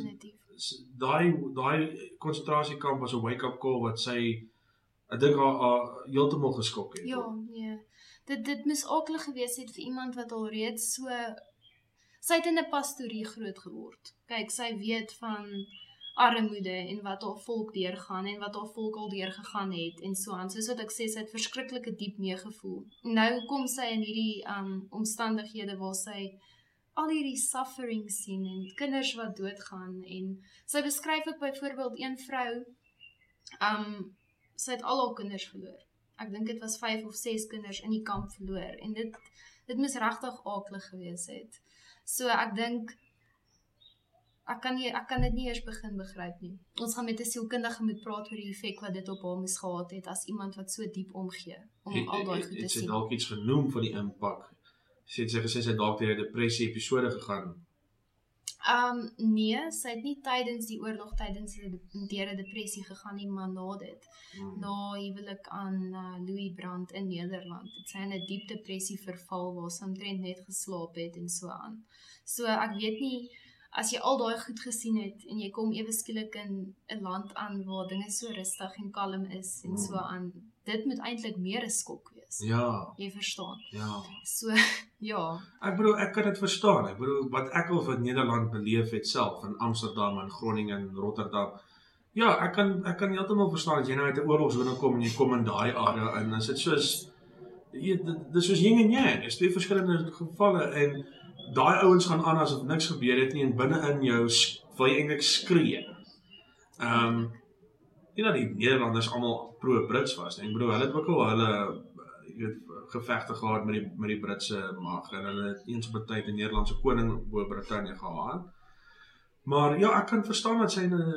daai daai konsentrasiekamp was 'n wake-up call wat sy ek dink haar heeltemal geskok het. Ja, nee. Dit dit moes akelig gewees het vir iemand wat al reeds so sy het in 'n pastorie groot geword. Kyk, sy weet van armoede en wat haar volk deurgaan en wat haar volk al deurgegaan het en so aan. Soos wat ek sê, sy het verskriklike diep meegevoel. Nou kom sy in hierdie um omstandighede waar sy al hierdie suffering sien en kinders wat doodgaan en sy beskryf ook byvoorbeeld een vrou um sy het al haar kinders verloor. Ek dink dit was 5 of 6 kinders in die kamp verloor en dit dit moes regtig aaklig gewees het. So ek dink ek kan nie ek kan dit nie eers begin begryp nie. Ons gaan met 'n sielkundige moet praat oor die effek wat dit op haar moes gehad het as iemand wat so diep omgee om al daai goed te Het sy sien. dalk iets genoem van die impak? Sy het sy gesê sy het dalk deur 'n depressie episode gegaan. Um nee, sy het nie tydens die oorlog tydens deur 'n depressie gegaan nie, maar na dit. Hmm. Na huwelik aan uh, Louis Brandt in Nederland. Het sy in 'n diep depressie verval waar sy omtrent net geslaap het en so aan. So ek weet nie as jy al daai goed gesien het en jy kom ewe skielik in 'n land aan waar dinge so rustig en kalm is en so aan, dit moet eintlik meer 'n skok wees. Ja, Jy verstaan. ja. So *laughs* ja, Ek bedoel ek kan dit verstaan. Ek bedoel wat ek al van Nederland beleef het self in Amsterdam en Groningen en Rotterdam. Ja, ek kan ek kan heeltemal verstaan as jy nou uit 'n oorlogsone kom en jy kom in daai area in, dan is dit soos jy dis soos yin en yang. Dit is twee verskillende gevalle en daai ouens gaan aan asof niks gebeur het nie en binne in jou wil jy eintlik skree. Ehm um, jy know die Nederlanders almal pro-Brits was. nee. Ek bedoel hulle het ook al hulle jy weet gevegte gehad met die met die Britse mag en hulle het eens op 'n tyd 'n Nederlandse koning bo Brittanje gehad. Maar ja, ek kan verstaan dat sy 'n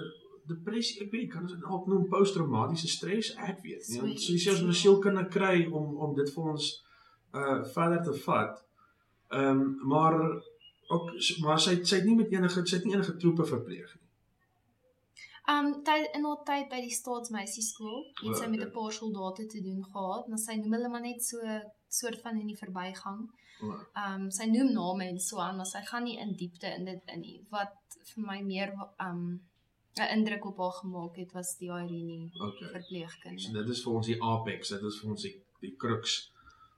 depressie, ek weet, kan ons dit dalk noem posttraumatiese stres, ek weet nie. Want so jy sê ons moet 'n sielkundige kry om om dit vir ons uh verder te vat. Ehm um, maar ook maar sy sy het nie met enige sy het nie enige troepe verpleeg nie. Um tyd in haar tyd by die staatsmeisieskool het sy met okay. 'n paar soldate te doen gehad, maar sy noem hulle maar net so soort van in die verbygang. Um sy noem name en so aan, maar sy gaan nie in diepte in dit in nie. Wat vir my meer um 'n indruk op haar gemaak het was die Irene Okay. So verpleegkundige. dit is vir ons die apex, dit is vir ons die die crux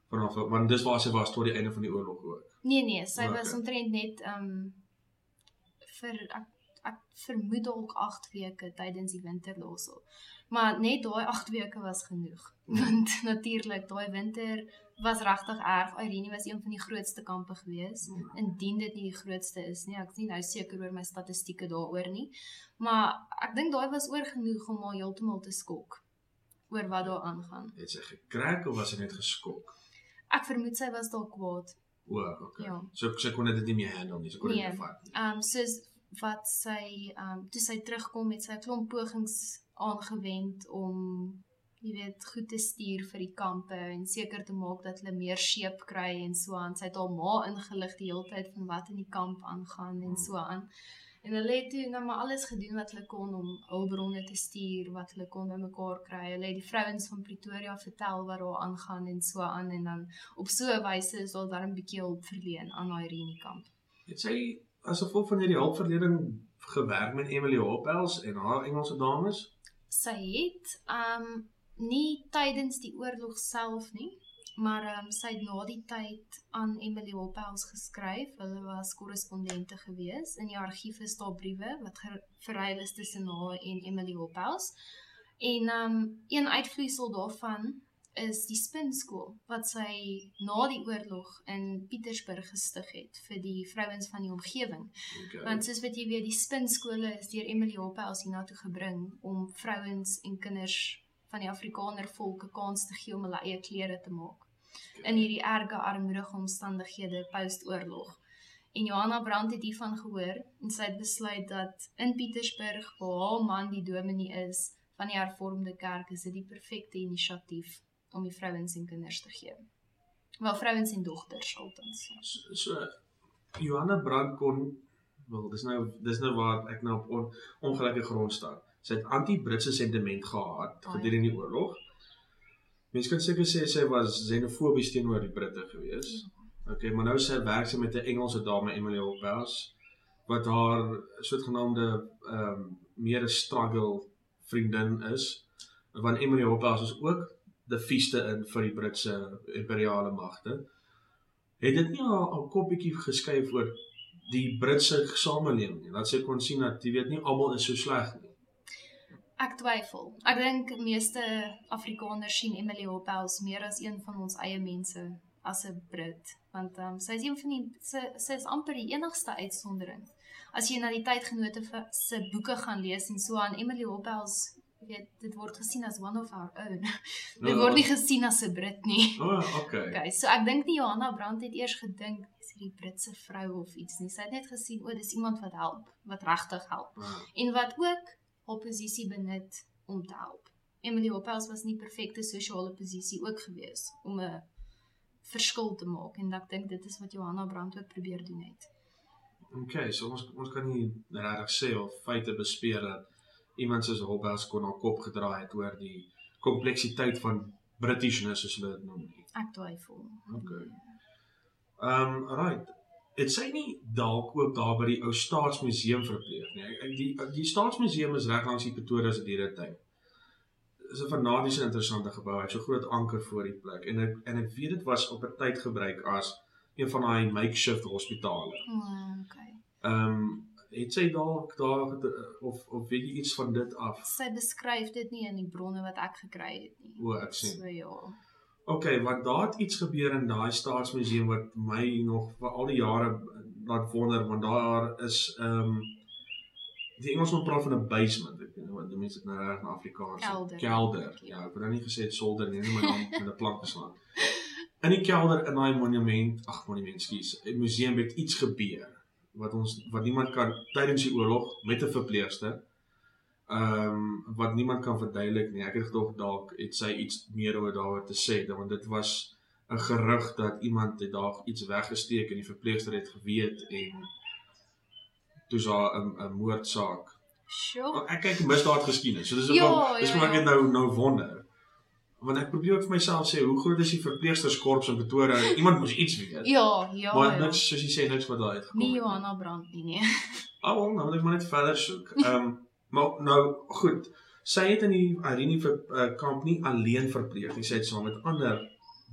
vanaf want dis waar sy was tot die einde van die oorlog ook. Nee nee, sy O, was okay. omtrent net um vir ek ek vermoed dalk 8 weke tydens die winterlossel. Maar net daai 8 weke was genoeg. Want *laughs* natuurlik, daai winter was regtig erg. Irene was een van die grootste kampe gewees. Indien dit nie die grootste is nie, ek is nie nou seker oor my statistieke daaroor nie. Maar ek dink daai was oor genoeg om haar heeltemal te skok oor wat daar aangaan. Het sy gekrak of was sy net geskok? Ek vermoed sy was dalk kwaad. O, okay. Ja. So sy kon dit nie meer handle nie, sy kon dit Nee. nie vat nie. Ehm um, soos wat sy um, toe sy terugkom het sy klomp pogings aangewend om jy weet goed te stuur vir die kampe en seker te maak dat hulle meer sheep kry en so aan. Sy het haar ma ingelig die hele tyd van wat in die kamp aangaan en so aan. En hulle het toe nou maar alles gedoen wat hulle kon om hulpbronne te stuur, wat hulle kon bymekaar kry. Hulle het die vrouens van Pretoria vertel wat daar aangaan en so aan en dan op so 'n wyse is daar dan 'n bietjie hulp verleen aan daai Irene kamp. Het sy as gevolg van hierdie hulpverlening gewerk met Emily Hoppels en haar Engelse dames? sy het um nie tydens die oorlog self nie, maar um sy het na die tyd aan Emily Hoppels geskryf. Hulle was korrespondente gewees. In die argief is daar briewe wat verruil is tussen haar en Emily Hoppels. En um een uitvloeisel daarvan is die spinskool wat sy na die oorlog in Pietersburg gestig het vir die vrouens van die omgewing. Okay. Want soos wat jy weet, die spinskole is deur Emily Hoppels hiernatoe gebring om vrouens en kinders van die Afrikaner volke kans te gee om hulle eie klere te maak in hierdie erge armoedige omstandighede postoorlog. En Johanna Brandt het hiervan gehoor en sy het besluit dat in Pietersburg waar haar man die dominee is van die hervormde kerk is dit die perfekte inisiatief om die vrouens en kinders te gee. Wel vrouens en dogters altens. so, so Johanna Brand kon wel dis nou dis nou waar ek nou op on, ongelukkige grond staan. Sy het anti-Britse sentiment gehad Ah, gedurende die oorlog. Mense kan seker sê sy was xenofobies teenoor die Britte gewees. Okay, maar nou sy werk sy met 'n Engelse dame Emily Hoppels wat haar soortgenaamde ehm um, meer 'n struggle vriendin is. Want Emily Hoppels is ook die vieste in vir die Britse imperiale magte. Het dit nie haar, haar kop bietjie geskuif oor die Britse samelewing nie. Dat sy kon sien dat jy weet nie almal is so sleg nie. Ek twyfel. Ek dink meeste Afrikaners sien Emily Hoppels meer as een van ons eie mense as 'n Brit want um, sy is een van die sy, sy is amper die enigste uitsondering. As jy na die tydgenote se boeke gaan lees en so aan Emily Hobbels jy weet dit word gesien as one of our own. dit Ja. word nie gesien as 'n Brit nie. O, oh, okay. Okay, so ek dink nie Johanna Brandt het eers gedink dis hierdie Britse vrou of iets nie. Sy het net gesien o, dis iemand wat help, wat regtig help Ja. en wat ook haar posisie benut om te help. Emily Hoppels was nie perfekte sosiale posisie ook gewees om 'n verskil te maak en ek dink dit is wat Johanna Brandt ook probeer doen het. Okay, so ons ons kan nie regtig sê of feite bespeer dat iemand soos Hobbes kon haar kop gedraai het oor die kompleksiteit van Britishness soos hulle dit noem nie. Ek twyfel. Okay. Ehm um, right. Dit sê nie dalk ook daar by die ou Staatsmuseum verpleeg nie. Ek- die die Staatsmuseum is reg langs die Pretoria se dieretuin. Dis 'n fanatiese interessante gebou. Hy het so groot anker voor die plek en ek en ek weet dit was op 'n tyd gebruik as een van daai makeshift hospitale. Oh, okay. Ehm um, het sy dalk daar of of weet jy iets van dit af? Sy beskryf dit nie in die bronne wat ek gekry het nie. O, ek sien. So ja. OK, want daar het iets gebeur in daai staatsmuseum wat my nog vir al die jare laat wonder want daar is ehm um, die Engelsman praat van 'n basement. Ek weet nie wat die mense dit nou reg in Afrikaans. Kelder. Kelder. Ja, ek het nou nie gesê dit solder nie, nie maar dan *laughs* met 'n plank geslaan. In die kelder in daai monument, ag monument, skus, 'n museum het iets gebeur wat ons wat niemand kan tydens die oorlog met 'n verpleegster ehm um, wat niemand kan verduidelik nie. Ek het gedog dalk het sy iets meer oor daaroor te sê, want dit was 'n gerug dat iemand het daar iets weggesteek en die verpleegster het geweet en toe sa 'n 'n moordsaak. Sure. Ek kyk misdaad geskiedenis. So dis Ja, hoekom dis ja, ek ja. dit nou nou wonder. Want ek probeer ook vir myself sê hoe groot is die verpleegsterskorps in Pretoria? Iemand moes iets weet. *laughs* Ja, ja. maar ja. niks soos jy sê niks wat daar uitgekom Nie het. Johanna Brandt nie, nee. *laughs* Ah, wel, nou moet ek maar net verder soek. Ehm um, maar nou goed. Sy het in die Irene vir uh, kamp nie alleen verpleeg nie. Sy het saam met ander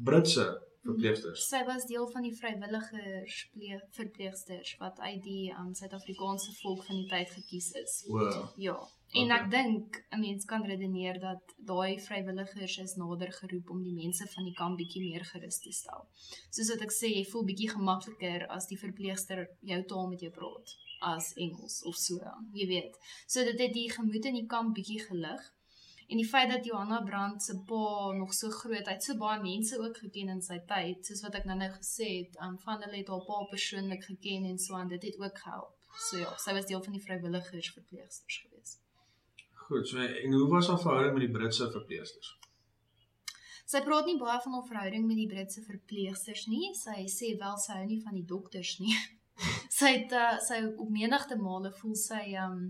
Britse verpleegsters. Sy was deel van die vrywilligers pleeg- verpleegsters wat uit die um, Suid-Afrikaanse volk van die tyd gekies is. O, Ja. En Okay. ek dink 'n mens kan redeneer dat daai vrywilligers is nader geroep om die mense van die kamp bietjie meer gerus te stel. Soos wat ek sê, jy voel bietjie gemakliker as die verpleegster jou taal met jou praat as Engels of so, jy weet. So dit het die gemoed in die kamp bietjie gelig. En die feit dat Johanna Brandt se pa nog so groot, hy het so baie mense ook geken in sy tyd, soos wat ek nou-nou gesê het, um, van hulle het haar pa persoonlik geken en so aan, dit het ook gehelp. So ja, sy was deel van die vrywilligers verpleegsters gewees. Goed. So en hoe was haar verhouding met die Britse verpleegsters? Sy praat nie baie van haar verhouding met die Britse verpleegsters nie. Sy sê wel sy hou nie van die dokters nie. *laughs* sy het uh, sy op menigte male voel sy um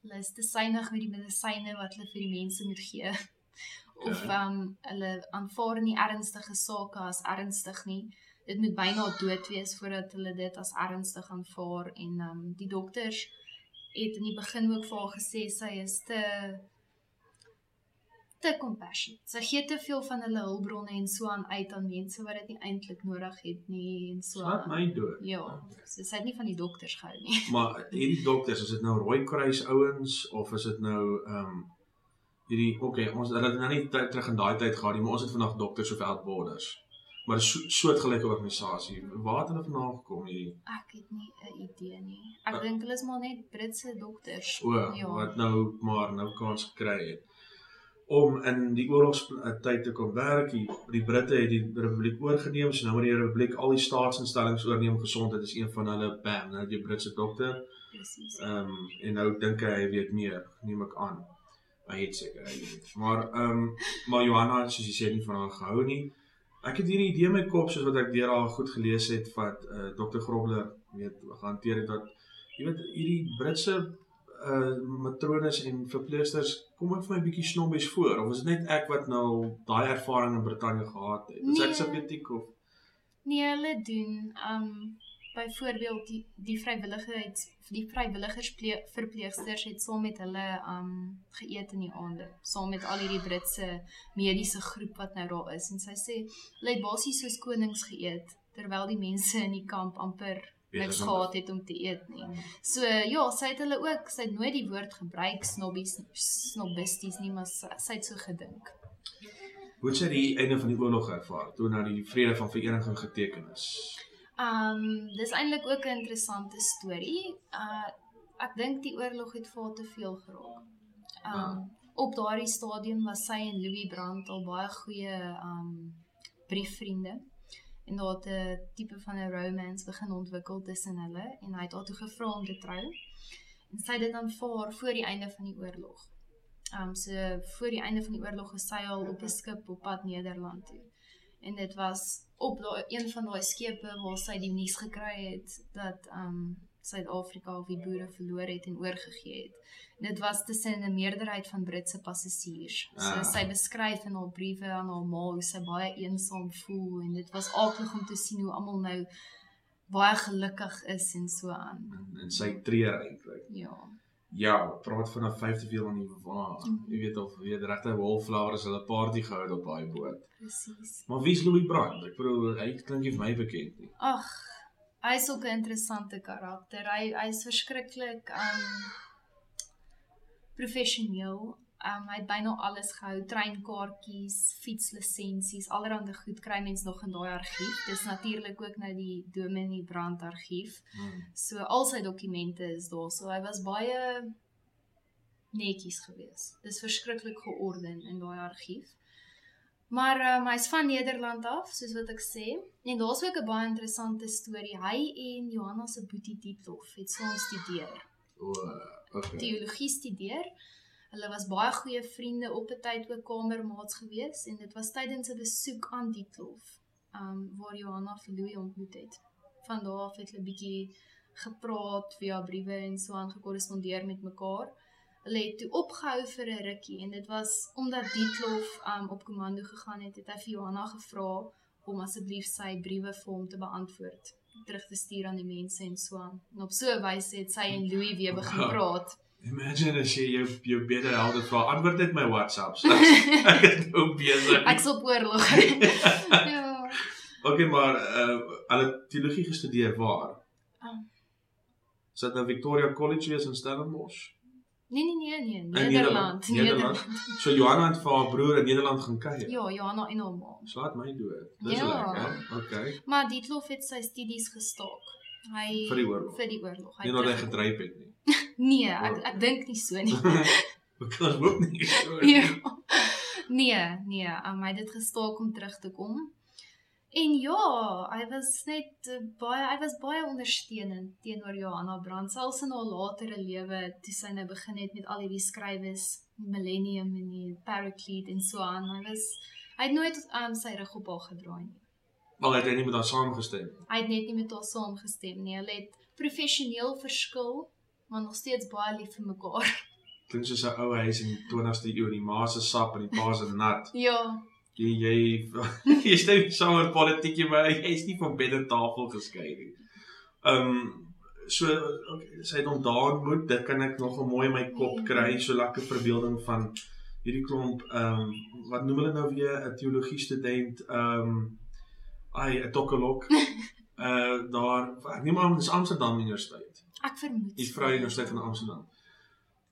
hulle is te suiwig met die medisyne wat hulle vir die mense moet gee. *laughs* Of um hulle aanvaar nie ernstige sake as ernstig nie. Dit moet byna dood wees voordat hulle dit as ernstig aanvaar en um die dokters het in die begin ook vir haar gesê sy is te te compassionate. Sy gee te veel van hulle hulpbronne en so aan uit aan mense wat dit nie eintlik nodig het nie en so. Aan. my dood. Ja, so sy het nie van die dokters gehou nie. *laughs* Maar hierdie dokters, is dit nou Rooikruis ouens of is dit nou ehm um, hierdie okay, ons hulle het nou nie terug in daai tyd gehad nie, maar ons het vandag dokters of health borders. Maar 'n so, soortgelyke organisasie. Waar het hulle vandaan gekom hierdie? Ek het nie 'n idee nie. Ek Uh, dink hulle is maar net Britse dokters. O, ja. wat nou maar nou kans gekry het om in die oorlogstyd te kom werk. Die, die Britte het die republiek oorgeneem, so nou moet die republiek al die staatsinstellings oorneem. Gesondheid is een van hulle. Bam, nou die Britse dokter. Presies. Ehm um, en nou dink hy hy weet meer, neem ek aan. Hy het seker hy weet. Maar ehm um, maar Johanna soos jy sê nie van haar gehou nie. Ek het hierdie idee in my kop soos wat ek deur haar goed gelees het wat uh, Dr. Grobler weet gehanteer het dat jy weet hierdie Britse uh matrones en verpleegsters kom ek vir my bietjie snobbies voor of is dit net ek wat nou daai ervaring in Brittanje gehad het? Is ek Nee. subjektief of Nee, hulle doen um byvoorbeeld die die vrywilligheid die vrywilligers ple- verpleegsters het saam met hulle um geëet in die aande saam met al hierdie Britse mediese groep wat nou daar is en sy sê hulle het basies soos konings geëet terwyl die mense in die kamp amper niks gehad het om te eet nie. So ja, sy het hulle ook, sy het nooit die woord gebruik snobbies snobisties nie, maar sy het so gedink. Hoe het sy die einde van die oorlog ervaar toe nou die vrede van vereniging geteken is? Um dis eintlik ook 'n interessante storie. Uh ek dink die oorlog het vir haar te veel geraak. Um Ah. op daardie stadium was sy en Louis Brandt al baie goeie um briefvriende. En daar het 'n tipe van 'n romance begin ontwikkel tussen hulle en hy het haar toe gevra om te trou. En sy het dit aanvaar voor die einde van die oorlog. Um so voor die einde van die oorlog is sy al op 'n skip op pad Nederland toe. En dit was op daai een van daai skepe waar sy die nuus gekry het dat um Suid-Afrika of die boere verloor het en oorgegee het. En dit was tussen 'n meerderheid van Britse passasiers. So Ah. sy beskryf in haar briewe aan haar ma hoe sy baie eensaam voel en dit was aardig om te sien hoe almal nou baie gelukkig is en so aan. En, en sy treur eintlik. Ja. Ja, praat van 'n vyfde veel aan die waar. Mhm. Jy weet of weet regte wallflowers hulle party gehou op daai boot. Presies. Maar wie's Louis Brandt? Ek bedoel hy klink nie vir my bekend nie. Ag, hy's ook 'n interessante karakter. Hy hy's verskriklik um professioneel. Um hy het byna alles gehou, treinkaartjies, fietslisensies, allerlei goed kry mens nog in daai argief. Dis natuurlik ook nou die Dominee Brand argief. Hmm. So al sy dokumente is daar. So hy was baie netjies geweest. Dis verskriklik georden in daai argief. Maar um, hy's van Nederland af, soos wat ek sê. En daar's ook 'n baie interessante storie. Hy en Johanna se boetie Dietlof het saam studeer. O, okay. Teologie studeer. Hulle was baie goeie vriende op 'n tyd ook kamermaats gewees en dit was tydens 'n besoek aan Dietlof, um waar Johanna vir Louis ontmoet het. Van daar af het hulle bietjie gepraat via briewe en so aan gekorrespondeer met mekaar. Hulle het toe opgehou vir 'n rukkie en dit was omdat Dietlof um op komando gegaan het, het hy vir Johanna gevra om asseblief sy briewe vir hom te beantwoord, terug te stuur aan die mense en so aan. En op so 'n wyse het sy en Louis weer begin *laughs* praat. Imagine as jy jou jou beter helde vra, antwoord net my WhatsApps. *laughs* ek is nou besig. Ek's op oorlog. *laughs* ja. Okay, maar uh hulle teologie gestudeer waar? Ah. Is dit nou Victoria College wees in Stellenbosch? Nee nee nee nee, In Nederland, Nederland. Nederland. So Johanna het vir haar broer in Nederland gaan kuier. Ja, Johanna en haar ma. Slaat my dood. Dis Ja. lekker. Okay. Maar Dietlof het sy studies gestaak. Hy Vir die oorlog. vir die oorlog. Nie hy terug- gedryf het nie. *laughs* Nee, ek ek dink nie so nie. *laughs* Ek kan hoop nie so. *laughs* nie. ja. Nee, nee, um, hy het dit gestaak om terug te kom. En ja, hy was net uh, baie hy was baie ondersteunend teenoor Johanna Brand selfs in haar latere lewe toe sy nou begin het met al hierdie skrywes, Millennium en die Paraclete en so aan. Hy was hy het nooit um, sy rug op haar gedraai nie. Het hy nie met haar saamgestem nie. Hy het net nie met haar saamgestem nie. Hulle het professioneel verskil, maar nog steeds baie lief vir mekaar. *laughs* Klink soos 'n ou huis in die 20ste eeu, die ma se sap en die pa se nat. Ja, Jy jy *laughs* jy stem saam met politiek, maar jy's nie van bed en tafel geskei nie. Ehm um, so okay, sy het hom daar ontmoet, dit kan ek nog mooi in my kop kry, so lekker verbeelding van hierdie klomp ehm um, wat noem hulle nou weer 'n teologie student ehm um, ai 'n tokkelok. uh *laughs* daar ek neem aan dis Amsterdam Universiteit. Ek vermoed. Die Vrye Universiteit van Amsterdam.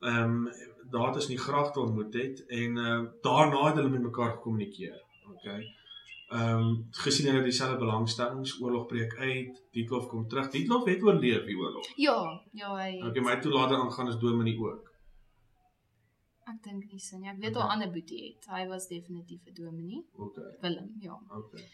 Ehm um, daar het ons in die gragte ontmoet het en uh, daarna het hulle met mekaar gekommunikeer. Okay. Ehm um, gesien hulle dieselfde belangstellings, oorlog breek uit, Dietlof kom terug. Dietlof het oorleef die oorlog. Ja, ja, hy. Okay, maar hy het toe later aangaan as dominee ook. Ek dink nie sin nie. Ek weet haar ander boetie het. Hy was definitief 'n dominee, Okay. Willem, ja. Okay.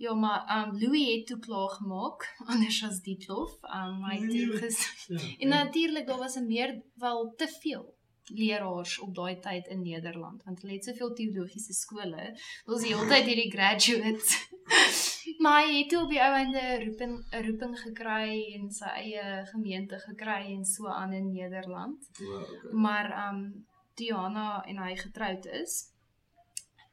Ja, maar um Louis het toe klaar gemaak *laughs* anders as Dietlof. Um hy het toe Nee. ges *laughs* Ja. En natuurlik daar was 'n meer wel te veel leraars op daai tyd in Nederland want hulle het soveel teologiese skole. Ons die hele tyd hierdie graduates. *laughs* maar hy het toe op die ou einde 'n roeping 'n roeping gekry en sy eie gemeente gekry en so aan in Nederland. Wow, okay. Maar um Johanna en hy getroud is,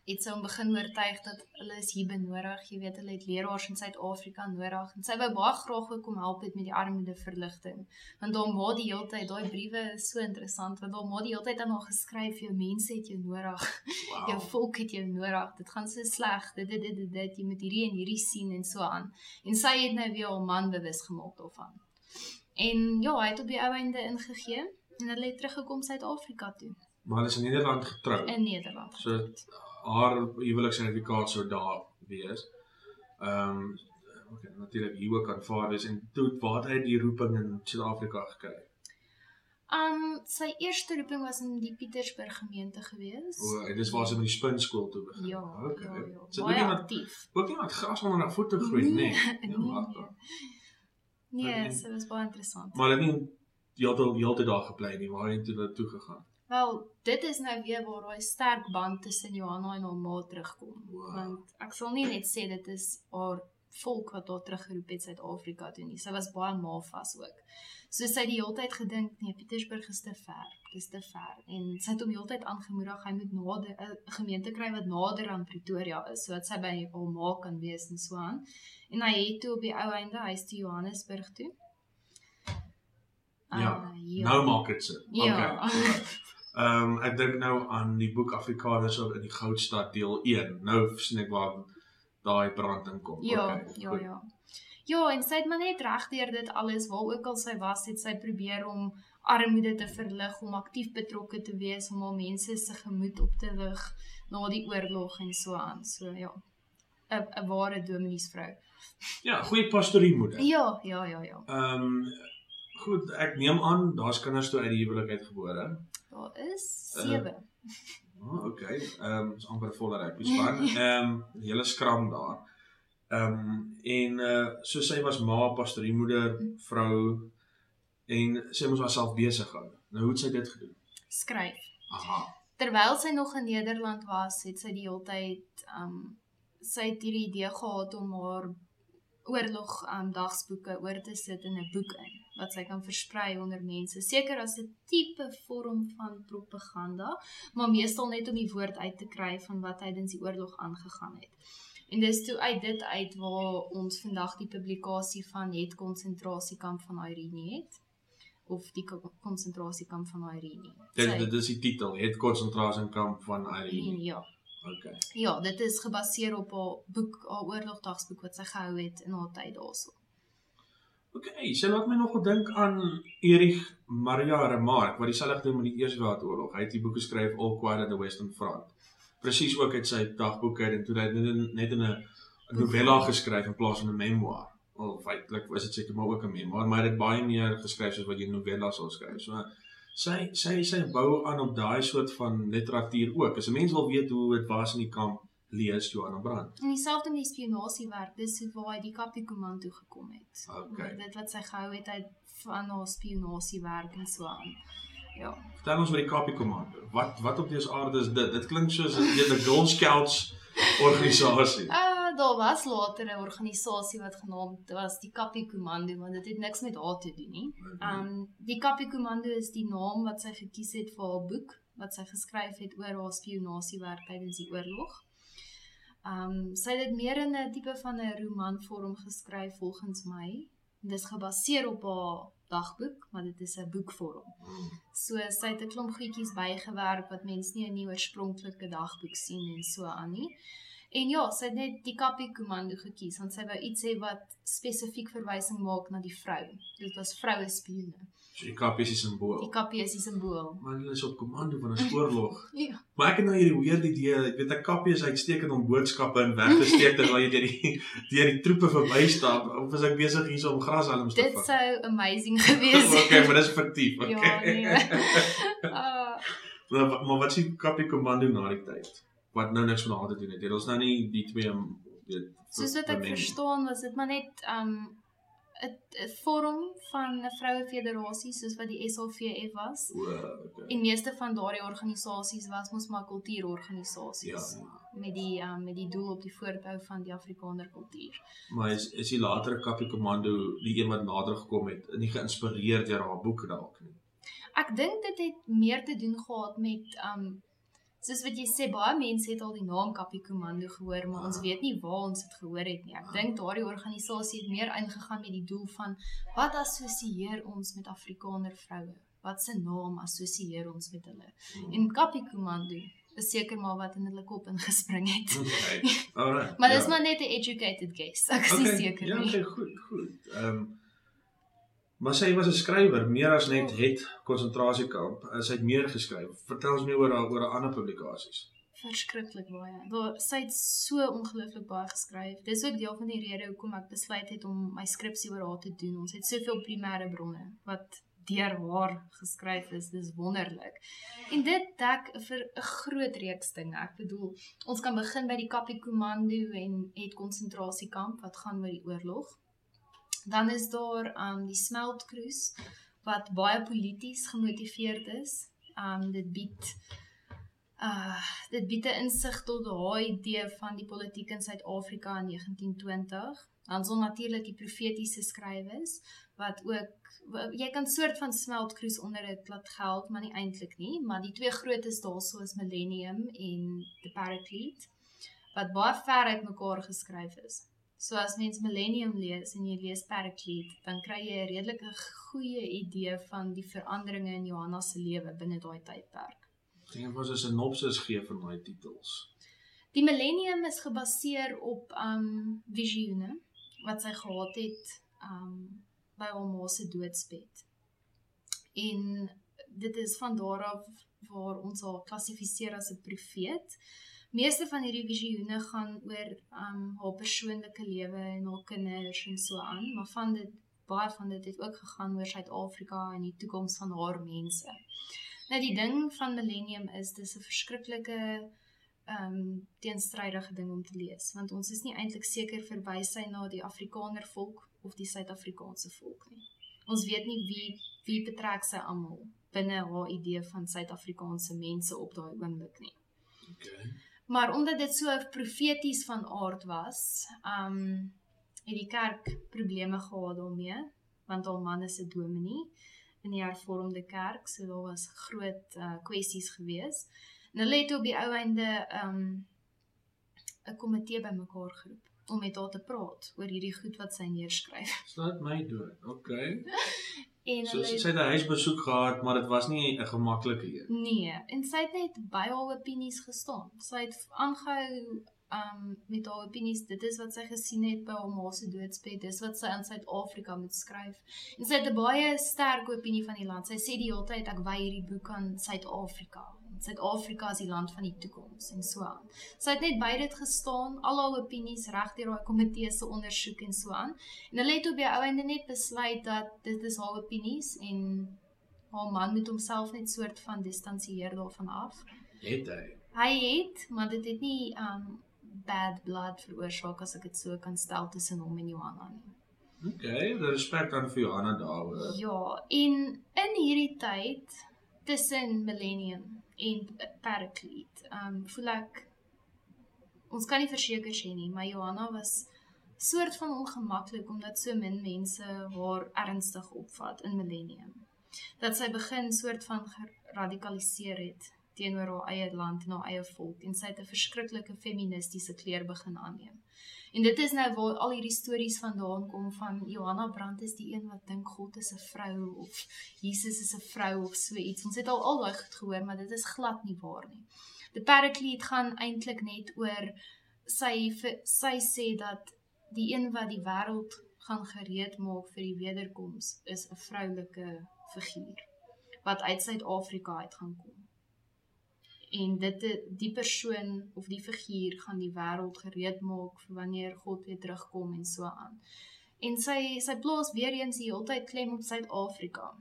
het sy hom begin oortuig dat hulle is hier benodig. Jy weet, hulle het leraars in Suid-Afrika nodig en sy wou baie graag ook kom help het met die armoede verligting. Want daar maar die hele tyd daai briewe is so interessant want daar maar die hele tyd aan haar geskryf, jou mense het jou nodig. Wow. *laughs* Jou volk het jou nodig. Dit gaan so sleg. Dit dit dit dit, dit. jy moet hierdie en hierdie sien en so aan. En sy het nou weer haar man bewus gemaak daarvan. En ja, hy het op die ou einde ingegee en hulle het teruggekom Suid-Afrika toe. Maar hulle is in Nederland getrou. in Nederland. So haar huweliksertifikaat sou daar wees. Ehm um, okay, natuurlik hier ook aanvaar is en toe waar het hy die roeping in Suid-Afrika gekry? Um sy eerste roeping was in die Pietersburg gemeente gewees. O, dis waar sy met die spinskool toe begin. Ja, okay. ja, ja. So Baie ook iemand aktief. ook iemand gras onder haar voete groei, nee. Nee, *laughs* Ja, nee, maar, nee. Nee, sy was baie interessant. maar hulle het nie heeltyd heeltyd daar gebly nie, waar het hulle toe gegaan? Wel, dit is nou weer waar daai sterk band tussen Johanna en haar ma terugkom. Wow. Want ek sal nie net sê dit is haar volk wat haar teruggeroep het Suid-Afrika toe nie. Sy was baie ma vas ook. So sy het die hele tyd gedink, nee, Pietersburg is te ver. Dis te ver. En sy het hom heeltyd aangemoedig hy moet nader 'n gemeente kry wat nader aan Pretoria is sodat sy by haar ma kan wees en so aan. En hy het toe op die ou einde huis toe Johannesburg toe. Ja, Ah, ja. Nou maak dit sin. Ja. *laughs* Ehm um, ek dink nou aan die boek Afrikaners in die Goudstad deel 1. Nou sien ek waar daai brand inkom. Ja, okay, ja, goed. ja. Ja, en sy het maar net regdeur dit alles waar ook al sy was, het sy probeer om armoede te verlig, om aktief betrokke te wees, om al mense se gemoed op te lig na die oorlog en so aan. So ja. 'n 'n ware domineesvrou. Ja, goeie pastoriemoeder. Ja, ja, ja, ja. Ehm um, goed, ek neem aan daar's kinders toe uit die huwelik uitgebore. Daar is Uh, 7. Oh, okay. Ehm um, is amper 'n volle rugby span. *laughs* Ehm um, hele skram daar. Ehm um, en uh so sy was ma, pastoriemoeder, vrou en sy moes haarself besig hou. Nou hoe het sy dit gedoen? Skryf. Aha. Terwyl sy nog in Nederland was, het sy die hele tyd um sy het hierdie idee gehad om haar oorlog um dagsboeke oor te sit in 'n boek in wat sy kan versprei onder mense. Seker as 'n tipe vorm van propaganda, maar meestal net om die woord uit te kry van wat tydens die oorlog aangegaan het. En dis toe uit dit uit waar ons vandag die publikasie van het konsentrasiekamp van Irene het of die ko- konsentrasiekamp van Irene. Dit Sy- dit is die titel, het konsentrasiekamp van. Irene, ja. Okay. Ja, dit is gebaseer op haar boek, haar oorlogdagsboek wat sy gehou het in haar tyd daarso. Okay, sy laat my nogal dink aan Erich Maria Remarque wat dieselfde doen met die Eerste Wêreldoorlog. Hy het die boek geskryf All Quiet on the Western Front. Presies ook uit sy dagboek uit en toe hy dit net in 'n novella geskryf in plaas van 'n memoir. Al feitelik was dit seker maar ook 'n memoir, maar hy het baie meer geskryf soos wat jy 'n novella sou skryf. So sy sy sy bou aan op daai soort van literatuur ook. As 'n mens wil weet hoe dit was in die kamp, lees Johanna Brandt. En dieselfde met die spionasiewerk, dis waar hy die Kapi Komando gekom het. Okay. Dit wat sy gehou het uit van haar spionasiewerk en so aan. Ja. Vertel ons oor die Kapi Komando. Wat wat op dese aarde is dit? Dit klink soos 'n een Girl Scouts organisasie. Uh *laughs* daar was later 'n organisasie wat genaamd was die Kapi Komando, maar dit het niks met haar te doen nie. Um die Kapi Komando is die naam wat sy gekies het vir haar boek wat sy geskryf het oor haar spionasiewerk tydens die oorlog. Um sy het dit meer in 'n tipe van 'n romanvorm geskryf volgens my. Dis gebaseer op haar dagboek, maar dit is 'n boekvorm. So sy het 'n klomp goedjies bygewerk wat mense nie in die oorspronklike dagboek sien en so aan nie. En ja, sy het net die Kapi Komando gekies want sy wou iets hê wat spesifiek verwysing maak na die vrou. Dit was vroue spione. So die Kapi is die Die simbool. Kapi is die simbool. Maar hulle is op komando van 'n oorlog. Ja. Maar ek het nou hierdie weird idee, ek weet 'n Kapi is uitstekend om boodskappe in weg te steek terwyl jy deur die *laughs* deur die troepe verbystap of is ek besig hier om grashalms te Dit vang? sou amazing gewees *laughs* het. okay, maar dis fiktief. Okay. Ja, nee. *laughs* Ah, maar, maar wat is die Kapi komando na die tyd? Wat nou niks van haar te doen het. Het ons nou nie die twee weet soos wat ek verstaan was dit maar net um 'n vorm van 'n vroue federasie soos wat die SLVF was. O, okay. En meeste van daardie organisasies was mos maar kultuurorganisasies Ja. met die um, met die doel op die voortbou van die Afrikaner kultuur. Maar is is die latere Kapi komando die een wat nader gekom het, nie geïnspireer deur haar boek dalk nie. Ek dink dit het meer te doen gehad met um soos wat jy sê baie mense het al die naam Kapi Komando gehoor, maar ons Ah. weet nie waar ons dit gehoor het nie. Ek dink daardie organisasie het meer ingegaan met die doel van wat assosieer ons met Afrikaner vroue? Wat se naam assosieer ons met hulle? En Kapi Komando is seker maar wat in hulle kop ingespring het. Okay. *laughs* Alright. Maar dis ja. maar net 'n educated guess. Ek is nie seker ja, nie. Okay, goed, goed. Ehm um, Maar sy was 'n skrywer, meer as net het konsentrasiekamp. Sy het meer geskryf. Vertel ons meer oor haar oor haar ander publikasies. Verskriklik baie. Daar sy het so ongelooflik baie geskryf. Dis ook deel van die rede hoekom ek besluit het om my skripsie oor haar te doen. Ons het soveel primêre bronne wat deur haar geskryf is. Dis wonderlik. En dit dek vir 'n groot reeks dinge. Ek bedoel, ons kan begin by die Kapi Komando en het konsentrasiekamp wat gaan oor die oorlog. Dan is daar um die smeltkruis wat baie polities gemotiveerd is. Um dit bied uh dit bied 'n insig tot daai idee van die politiek in Suid-Afrika in 1920. Dan son natuurlik die profetiese skrywes wat ook jy kan soort van smeltkruis onder dit laat geld, maar nie eintlik nie, maar die twee grootes daarso is Millennium en The Paraclete wat baie ver uit mekaar geskryf is. So as mens Millennium lees en jy lees Paraclete, dan kry jy 'n redelike goeie idee van die veranderinge in Johanna se lewe binne daai tydperk. Dink ons is 'n synopsis gee van daai titels. Die Millennium is gebaseer op um visioene wat sy gehad het um by haar ma se doodsbed. En dit is van daar af waar ons haar klassifiseer as 'n profeet meeste van hierdie visioene gaan oor um haar persoonlike lewe en haar kinders en so aan, maar van dit baie van dit het ook gegaan oor Suid-Afrika en die toekoms van haar mense. Nou die ding van Millennium is dis 'n verskriklike um teenstrydige ding om te lees, want ons is nie eintlik seker verwys hy na die Afrikaner volk of die Suid-Afrikaanse volk nie. Ons weet nie wie wie betrek sy almal binne haar idee van Suid-Afrikaanse mense op daai oomblik nie. Okay. Maar omdat dit so profeties van aard was, um het die kerk probleme gehad daarmee, want haar man is 'n dominee in die hervormde kerk, so daar was groot uh, kwessies gewees. En hulle het op die ou einde um 'n komitee bymekaar geroep om met haar te praat oor hierdie goed wat sy neerskryf. Slaat my dood. Okay. *laughs* En So hulle sy het 'n huisbesoek gehad, maar dit was nie 'n gemaklike een. Nee, en sy het net by haar opinies gestaan. Sy het aangehou um met haar opinies. Dit is wat sy gesien het by haar ma se doodsbed. Dis wat sy aan Suid-Afrika moet skryf. En sy het 'n baie sterk opinie van die land. Sy sê die hele tyd ek wy hierdie boek aan Suid-Afrika. Suid-Afrika is die land van die toekoms en so aan. Sy het net by dit gestaan, al haar opinies reg deur daai komitee se ondersoek en so aan. En hulle het op die ou einde net besluit dat dit is haar opinies en haar man moet homself net soort van distansieer daarvan af. Het hy? Hy het, maar dit het nie um bad blood veroorsaak as ek dit so kan stel tussen hom en Johanna nie. Okay, die respek aan vir Johanna daaroor. Ja, en in hierdie tyd tussen Millennium en Paraclete, um voel ek ons kan nie verseker sê nie, maar Johanna was soort van ongemaklik omdat so min mense haar ernstig opvat in Millennium. Dat sy begin soort van geradikaliseer het teenoor haar eie land en haar eie volk en sy het 'n verskriklike feministiese kleur begin aanneem. En dit is nou waar al hierdie stories vandaan kom van Johanna Brandt is die een wat dink God is 'n vrou of Jesus is 'n vrou of so iets. Ons het al al daai goed gehoor, maar dit is glad nie waar nie. Die Paraclete gaan eintlik net oor sy sy sê dat die een wat die wêreld gaan gereed maak vir die wederkoms is 'n vroulike figuur wat uit Suid-Afrika uit gaan kom en dit die persoon of die figuur gaan die wêreld gereed maak vir wanneer God weer terugkom en so aan. En sy sy plaas weer eens die hele tyd klem op Suid-Afrika.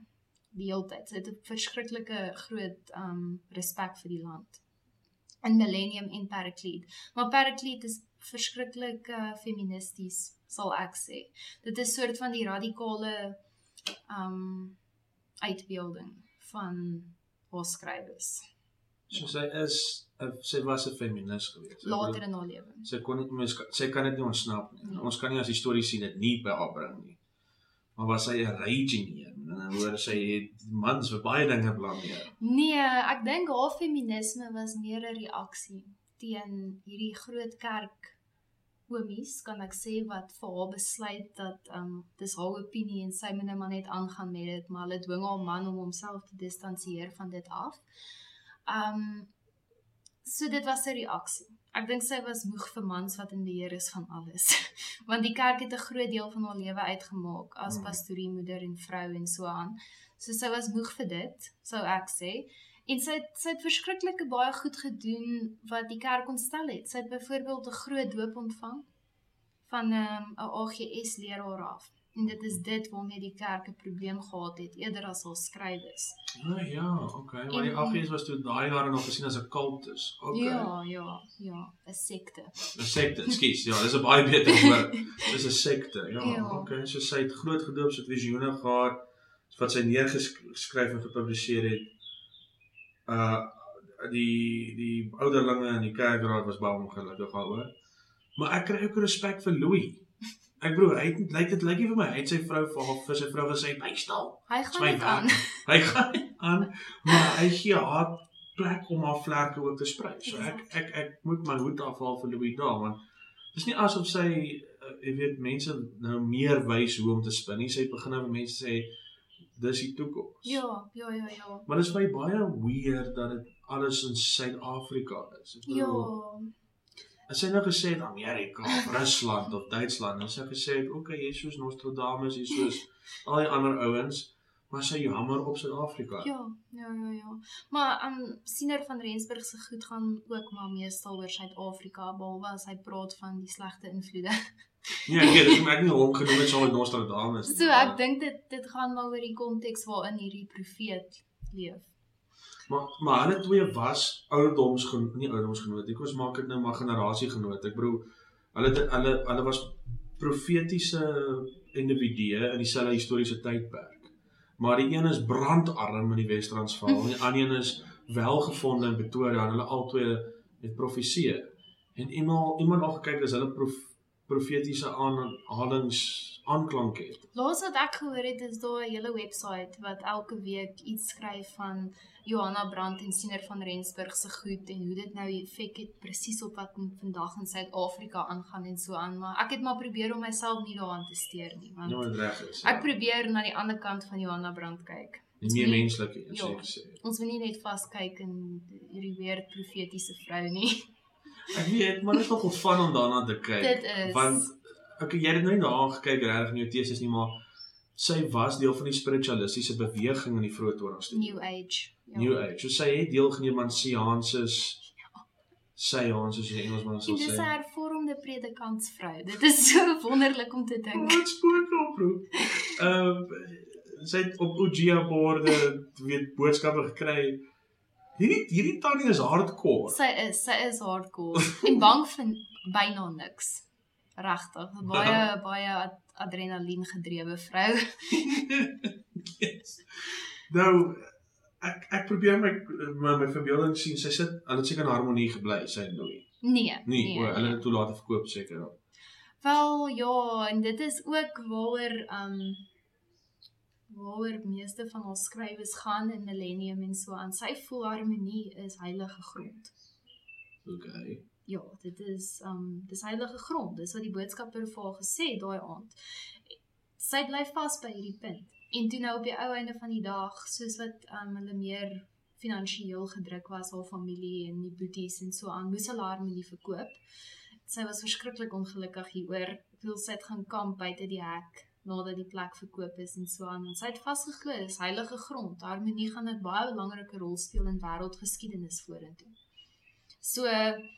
Die hele tyd. Sy het 'n verskriklike groot um respek vir die land. In Millennium en Paraclete. Maar Paraclete is verskriklik uh, feministies, sal ek sê. Dit is soort van die radikale um uitbeelding van haar skrywers. So sy is sy was 'n feminis geweest. later in haar lewe. sy kon nie mens sy kan dit nie ontsnap nie. Nee. Ons kan nie as histories sien dit nie by haar bring nie. Maar was sy 'n raging een? En dan hoor sy het mans vir baie dinge blameer. Nee, ek dink haar feminisme was meer 'n reaksie teen hierdie groot kerk oomies, kan ek sê wat vir haar besluit dat um dis haar opinie en sy moet nou maar net aangaan met dit, maar hulle dwing haar man om homself te distansieer van dit af. Um so dit was 'n reaksie. Ek dink sy was moeg vir mans wat in beheer is van alles. *laughs* Want die kerk het 'n groot deel van haar lewe uitgemaak as Hmm. pastorie, moeder en vrou en so aan. So sy was moeg vir dit, sou ek sê. En sy het, sy het verskriklike baie goed gedoen wat die kerk ontstel het. Sy het byvoorbeeld 'n groot doop ontvang van ehm, 'n um, AGS leraar af. En dit is dit waarmee die kerk 'n probleem gehad het eerder as haar skrywers. Ja, ja, okay. Maar die AGS was toe daai jare nog gesien as 'n kultus. Okay. Ja, ja, ja, 'n sekte. 'n sekte, ekskuus. Ja, dis 'n baie beter woord. Dis 'n sekte. Ja, Ja. okay. So sy het groot gedoop, sy het visioene gehad wat sy neergeskryf en gepubliseer het. Uh die die ouderlinge in die kerkraad was baie ongelukkig daaroor. Maar ek kry ook respek vir Louis. Ek bedoel, hy lyk dit lyk nie vir my hy het sy vrou vir haar vir sy vrou gesê, "Bly stil." *laughs* Hy gaan dit aan. Hy gaan aan, maar hy gee haar plek om haar vlerke ook te sprei. So ek ek ek moet my hoed afhaal vir Louis daar want dis nie asof sy uh, jy weet mense nou meer wys hoe om te spin nie. Sy begin nou mense sê dis die toekoms. Ja, ja, ja, ja. Maar dis vir my baie weird dat dit alles in Suid-Afrika is. Ek Ja. bedoel, As sy nou gesê het Amerika of *laughs* Rusland of Duitsland, dan sou ek gesê het, okay, jy's soos Nostradamus, jy's soos al die ander ouens, maar sy jammer op Suid-Afrika. Ja, ja, ja, ja. Maar um Siener van Rensburg se goed gaan ook maar meestal oor Suid-Afrika behalwe as hy praat van die slegte invloede. Nee, *laughs* ek dis hoekom ek nie hom genoem het saam met Nostradamus. So ek dink dit dit gaan maar oor die konteks waarin hierdie profeet leef. Maar maar hulle twee was ouderdoms nie ouderdomsgenoot. Ek was maak dit nou maar generasiegenoot. Ek bedoel hulle hulle hulle was profetiese individue in dieselfde historiese tydperk. Maar die een is brandarm in die Wes-Transvaal en die ander een is welgefonde in Pretoria en hulle albei het profeseë. En iemand iemand al gekyk as hulle prof, profetiese aanhalings aanklank het. Laas wat ek gehoor het is daar 'n hele webwerf wat elke week iets skryf van Johanna Brandt en Siener van Rensburg se goed en hoe dit nou effek het presies op wat vandag in Suid-Afrika aangaan en so aan, maar ek het maar probeer om myself nie daaraan te steur nie, want Nou reg is. ek probeer na die ander kant van Johanna Brandt kyk. die meer menslike een Ja. sê gesê. Ons moet nie net vaskyk in hierdie weird profetiese vrou nie. Ek weet, maar dit is nogal van om daarna te kyk. Dit is Want okay, jy het nou nie daaraan gekyk regtig in jou teses nie, maar sy was deel van die spiritualistiese beweging in die vroeë 20ste eeu. New Age. Ja. New Age. So sy het deelgeneem aan seances seance soos die Engelsman sal En dis 'n sê. hervormde predikantsvrou. Dit is so *laughs* wonderlik om te dink. Wat spook oproep. Ehm sy het op Ouija borde weet boodskappe gekry. Hierdie hierdie tannie is hardcore. Sy is, sy is hardcore en bang vir byna niks. Regtig, baie baie ad- adrenalien gedrewe vrou. *laughs* yes. Nou ek ek probeer my my, my verbeelding sien. Sy sit hulle het seker in harmonie gebly, sy en Louis. Nee, Nee, nee. o, hulle het toe later verkoop seker. Wel ja, en dit is ook waaroor um waaroor meeste van ons skrywers gaan in Millennium en so aan. Sy voel harmonie is heilige grond. Okay. Ja, dit is um dis heilige grond. Dis wat die boodskapper vir haar gesê het daai aand. Sy bly vas by hierdie punt. En toe nou op die ou einde van die dag, soos wat um hulle meer finansiëel gedruk was, haar familie en die boeties en so aan, moes hulle haar harmonie verkoop. Sy was verskriklik ongelukkig hieroor. Wil sy het gaan kamp buite die hek nadat die plek verkoop is en so aan. En sy het vasgeglo, dis heilige grond. Harmonie gaan 'n baie belangrike rol speel in wêreldgeskiedenis vorentoe. So Dit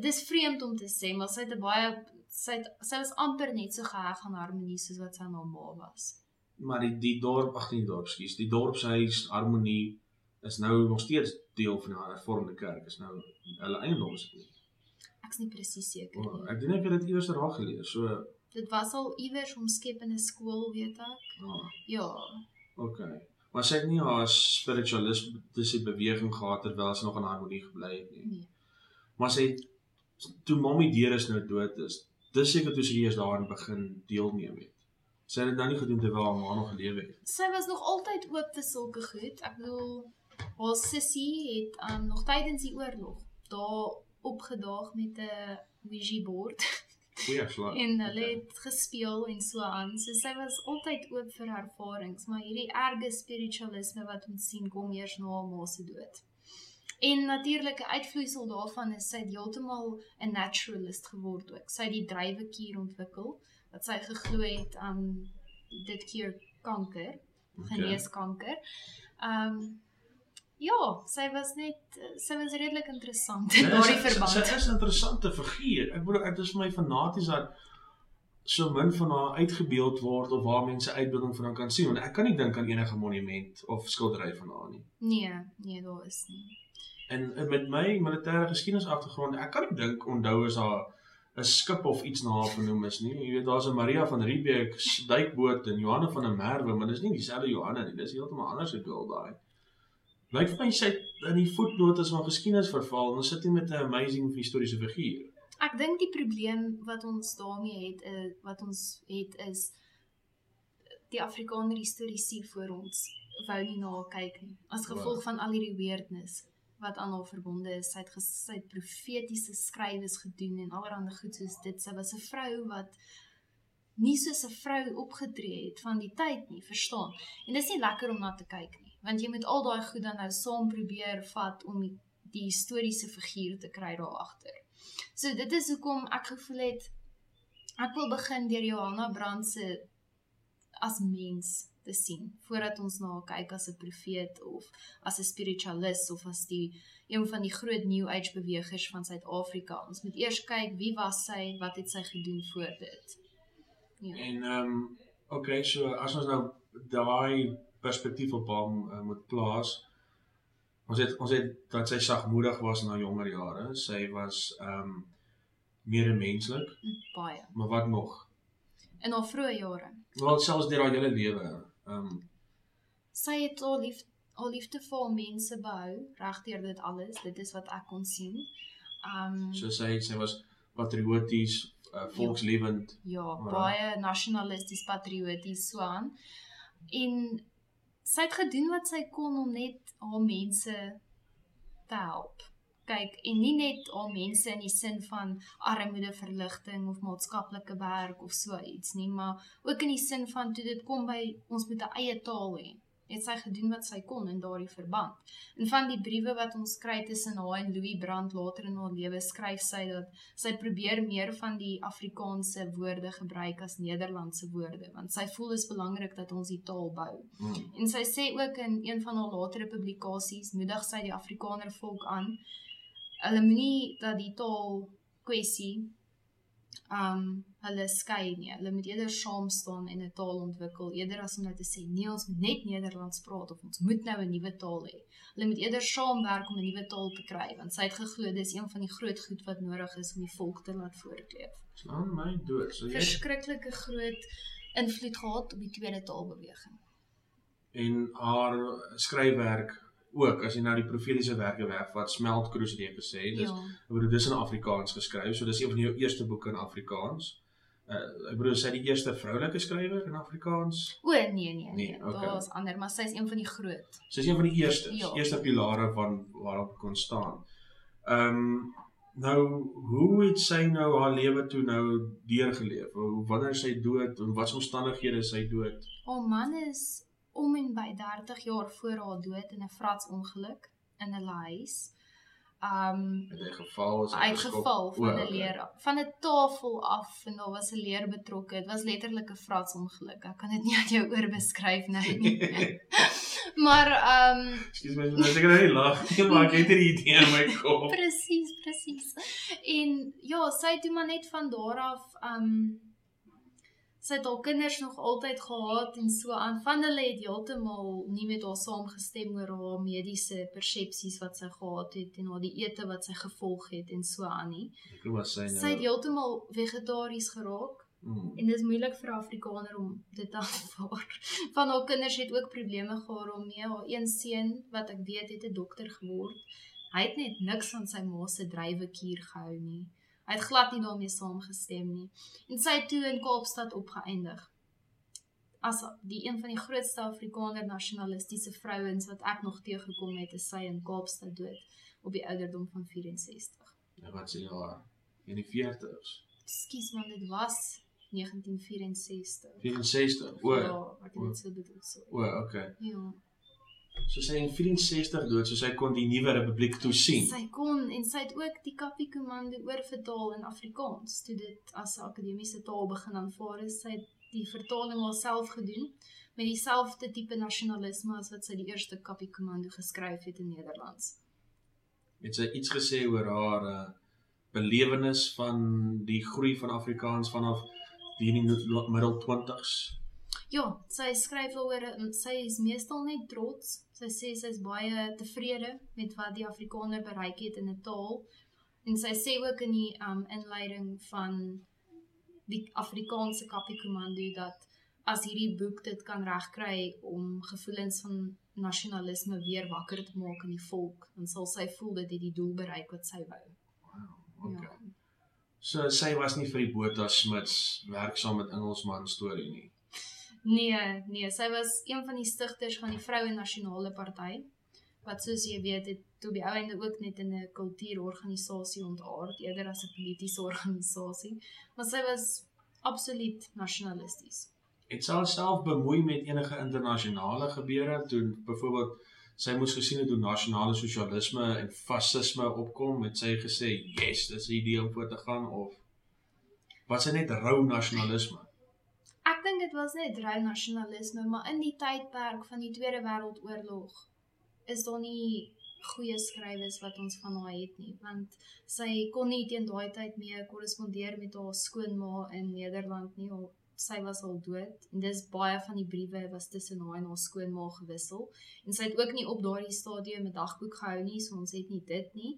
dis vreemd om te sê, maar sy het 'n baie sy het, sy was amper net so geheg aan harmonie soos wat sy aan haar ma was. Maar die die dorp, ag nee, dorp, skus, die dorpshuis harmonie is nou nog steeds deel van die hervormde kerk. Is nou hulle eiendom is dit nie. Ek's nie presies seker Oh, nie. ek dink ek het dit iewers raak gelees. So, Dit was al iewers omskep in 'n skool, weet ek. ah, Ja. okay. Maar sy het nie haar spiritualistiese beweging gehad terwyl sy nog in harmonie gebly het nie. Nee. Maar sy het toe Mommy Deer nou dood is, dis seker toe sy eers daarin begin deelneem het. Sy het dit nou nie gedoen terwyl haar ma nog gelewe het. Sy was nog altyd oop vir sulke goed. Ek bedoel haar sussie het um, nog tydens die oorlog daar opgedaag met 'n Ouija board Goeie slag. *laughs* en hulle het gespeel en so aan. So sy was altyd oop vir ervarings, maar hierdie erge spiritualisme wat ons sien kom eers na haar ma se dood. En natuurlik 'n uitvloeisel daarvan is sy het heeltemal 'n naturalist geword ook. Sy het die drywekier ontwikkel wat sy geglo het um dit keer kanker, genees kanker. Um ja, sy was net sy was redelik interessant in daardie verband. Sy, sy is 'n interessante figuur. Ek bedoel dit is vir my fanaties dat so min van haar uitgebeeld word of waar mense uitbeelding van haar kan sien want ek kan nie dink aan enige monument of skildery van haar nie. Nee, nee, daar is nie. En en met my militêre geskiedenis agtergrond, ek kan nie dink onthou is haar 'n skip of iets na haar vernoem is nie. Jy weet daar's 'n Maria van Riebeeck duikboot en Johanna van der Merwe, maar dis nie dieselfde Johanna nie. Dis heeltemal anders se beeld daai. Lyk vir my sy in die voetnotas van geskiedenis verval en ons sit hier met 'n amazing historiese figuur. Ek dink die probleem wat ons daarmee het, uh, wat ons het is die Afrikaner historiese voor ons wou nie na kyk nie. As gevolg van al hierdie weirdness wat aan haar verbonde is. Sy het gesê profetiese skrywes gedoen en allerlei goed soos dit. Sy was 'n vrou wat nie soos 'n vrou opgetree het van die tyd nie, verstaan? En dis nie lekker om na te kyk nie, want jy moet al daai goed dan nou saam probeer vat om die, die historiese figuur te kry daar agter. So dit is hoekom ek gevoel het ek wil begin deur Johanna Brand se as mens te sien voordat ons na haar kyk as 'n profeet of as 'n spiritualis of as die een van die groot new age bewegers van Suid-Afrika. Ons moet eers kyk wie was sy, wat het sy gedoen voor dit. Ja. En ehm um, okay, so as ons nou daai perspektief op hom uh, moet plaas. Ons het ons het dat sy sagmoedig was na jonger jare. Sy was ehm um, meer menslik. Baie. Maar wat nog? In haar vroeë jare. Wel selfs deur haar hele lewe. Ehm um, sy het al lief al liefde vir mense behou regdeur dit alles. Dit is wat ek kon sien. Ehm um, so sy sy was patrioties, uh, volkslewend. Ja, ja baie nasionalisties, patrioties so aan. En sy het gedoen wat sy kon om net haar mense te help. Kyk, en nie net al mense in die sin van armoede verligting of maatskaplike werk of so iets nie, maar ook in die sin van toe dit kom by ons moet 'n eie taal hê het sy gedoen wat sy kon in daardie verband. En van die briewe wat ons kry tussen haar en Louis Brandt later in haar lewe skryf sy dat sy probeer meer van die Afrikaanse woorde gebruik as Nederlandse woorde want sy voel dit is belangrik dat ons die taal bou. Hmm. En sy sê ook in een van haar latere publikasies moedig sy die Afrikaner volk aan hulle moenie dat die taal kwessie um hulle skei nie. Hulle moet eerder saam staan en 'n taal ontwikkel eerder as om net te sê nee, ons moet net Nederlands praat of ons moet nou 'n nuwe taal hê. Hulle moet eerder saamwerk om 'n nuwe taal te kry want sy het geglo dis een van die groot goed wat nodig is om die volk te laat voortleef. Slaan my dood. So jy verskriklike groot invloed gehad op die tweede taalbeweging. En haar skryfwerk ook as jy nou die profetiese werke weg wat Smeltkroes het gesê, dis ja. ek bedoel dis in Afrikaans geskryf, so dis een van jou eerste boeke in Afrikaans. Uh, ek bedoel sy die eerste vroulike skrywer in Afrikaans? O nee nee nee, nee okay. daar's ander, maar sy is een van die groot. Sy is een van die eerste, ja. eerste pilare van waarop kon staan. Ehm um, nou hoe het sy nou haar lewe toe nou deurgeleef? Wanneer sy dood en wat se omstandighede sy dood? Oh man is om en by 30 jaar voor haar dood in 'n vratsongeluk in 'n huis. Um in 'n geval is hy geval van 'n leer van 'n tafel af en daar was 'n leer betrokke. Dit was letterlik 'n vratsongeluk. Ek kan dit nie aan jou *laughs* oor beskryf nou nie. *laughs* maar um Ekskuus my, ek seker hy lag. Nee, maar ek het hierdie idee in my *laughs* kop. presies, presies. En ja, sy het toe maar net van daar af um sy het al kinders nog altyd gehad en so aan van hulle het heeltemal nie met haar saamgestem oor haar mediese persepsies wat sy gehad het en haar dieete wat sy gevolg het en so aan nie. Ek was sy nou. Sy het heeltemal vegetaries geraak. Mm. En dit is moeilik vir Afrikaner om dit te *laughs* aanvaar. Van haar kinders het ook probleme gehad om mee. Haar een seun wat ek weet het 'n dokter geword. Hy het net niks van sy ma se drywekier gehou nie. Hy het glad nie daarmee saamgestem nie. En sy het toe in Kaapstad opgeëindig. As die een van die grootste Afrikaner nasionalistiese vrouens wat ek nog teëgekom het, is sy in Kaapstad dood op die ouderdom van 64. Ja, wat sê jy? In die 40s. Skus man, dit was 1964. 64. O. Ja, het dit so bedoel so. O, okay. Ja. So sy in 64 dood, so sy kon die nuwe republiek toe sien. Sy kon en sy het ook die Kapi Komando oorvertaal in Afrikaans toe dit as 'n akademiese taal begin aanvaar is. Sy het die vertaling alself gedoen met dieselfde tipe nasionalisme as wat sy die eerste Kapi Komando geskryf het in Nederlands. Het sy iets gesê oor haar uh, belewenis van die groei van Afrikaans vanaf die middel 20s? Ja, sy skryf daaroor sy is meestal net trots. Sy sê sy is baie tevrede met wat die Afrikaner bereik het in 'n taal. En sy sê ook in die um inleiding van die Afrikaanse Kapi Komando dat as hierdie boek dit kan regkry om gevoelens van nasionalisme weer wakker te maak in die volk, dan sal sy voel dit het die doel bereik wat sy wou. Okay. Ja. So sy was nie vir die Botha Smits werksaam met Engelsman storie nie. Nee, nee, sy was een van die stigters van die Vroue Nasionale Party wat soos jy weet het toe by einde ook net in 'n kultuurorganisasie ontaard eerder as 'n politieke *laughs* organisasie, maar sy was absoluut nasionalisties. Het sy self bemoei met enige internasionale gebeure toe byvoorbeeld sy moes gesien het hoe nasionale sosialisme en fasisme opkom, het sy gesê, "Yes, dis 'n idee om voor te gaan" of was sy net rou nasionalisme? Dink dit was net rou nasionalisme, maar in die tydperk van die Tweede Wêreldoorlog is daar nie goeie skrywers wat ons van haar het nie, want sy kon nie teen daai tyd meer korrespondeer met haar skoonma in Nederland nie. Al, sy was al dood en dis baie van die briewe was tussen haar en haar skoonma gewissel. En sy het ook nie op daardie stadium 'n dagboek gehou nie, so ons het nie dit nie.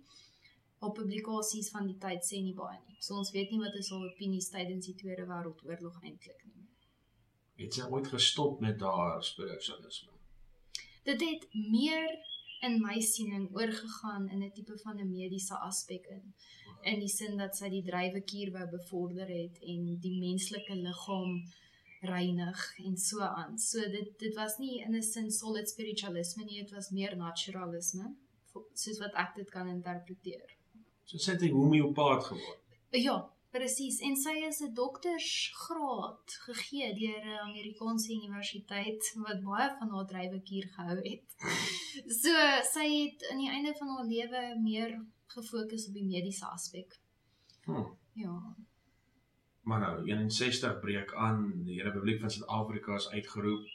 Haar publikasies van die tyd sê nie baie nie. So ons weet nie wat is haar opinies tydens die Tweede Wêreldoorlog eintlik nie. Het sy ooit gestop met haar spiritualisme? Dit het meer in my siening oorgegaan in 'n tipe van 'n mediese aspek in in die sin dat sy die drywekier wou bevorder het en die menslike liggaam reinig en so aan. So dit dit was nie in 'n sin solid spiritualisme nie, dit was meer naturalisme soos wat ek dit kan interpreteer. So sy het homeopaat geword. Ja, presies. En sy is 'n doktersgraad gegee deur 'n Amerikaanse universiteit wat baie van haar drywekier gehou het. *laughs* So sy het aan die einde van haar lewe meer gefokus op die mediese aspek. Hm. Ja. Maar nou, 61 breek aan, die Republiek van Suid-Afrika is uitgeroep.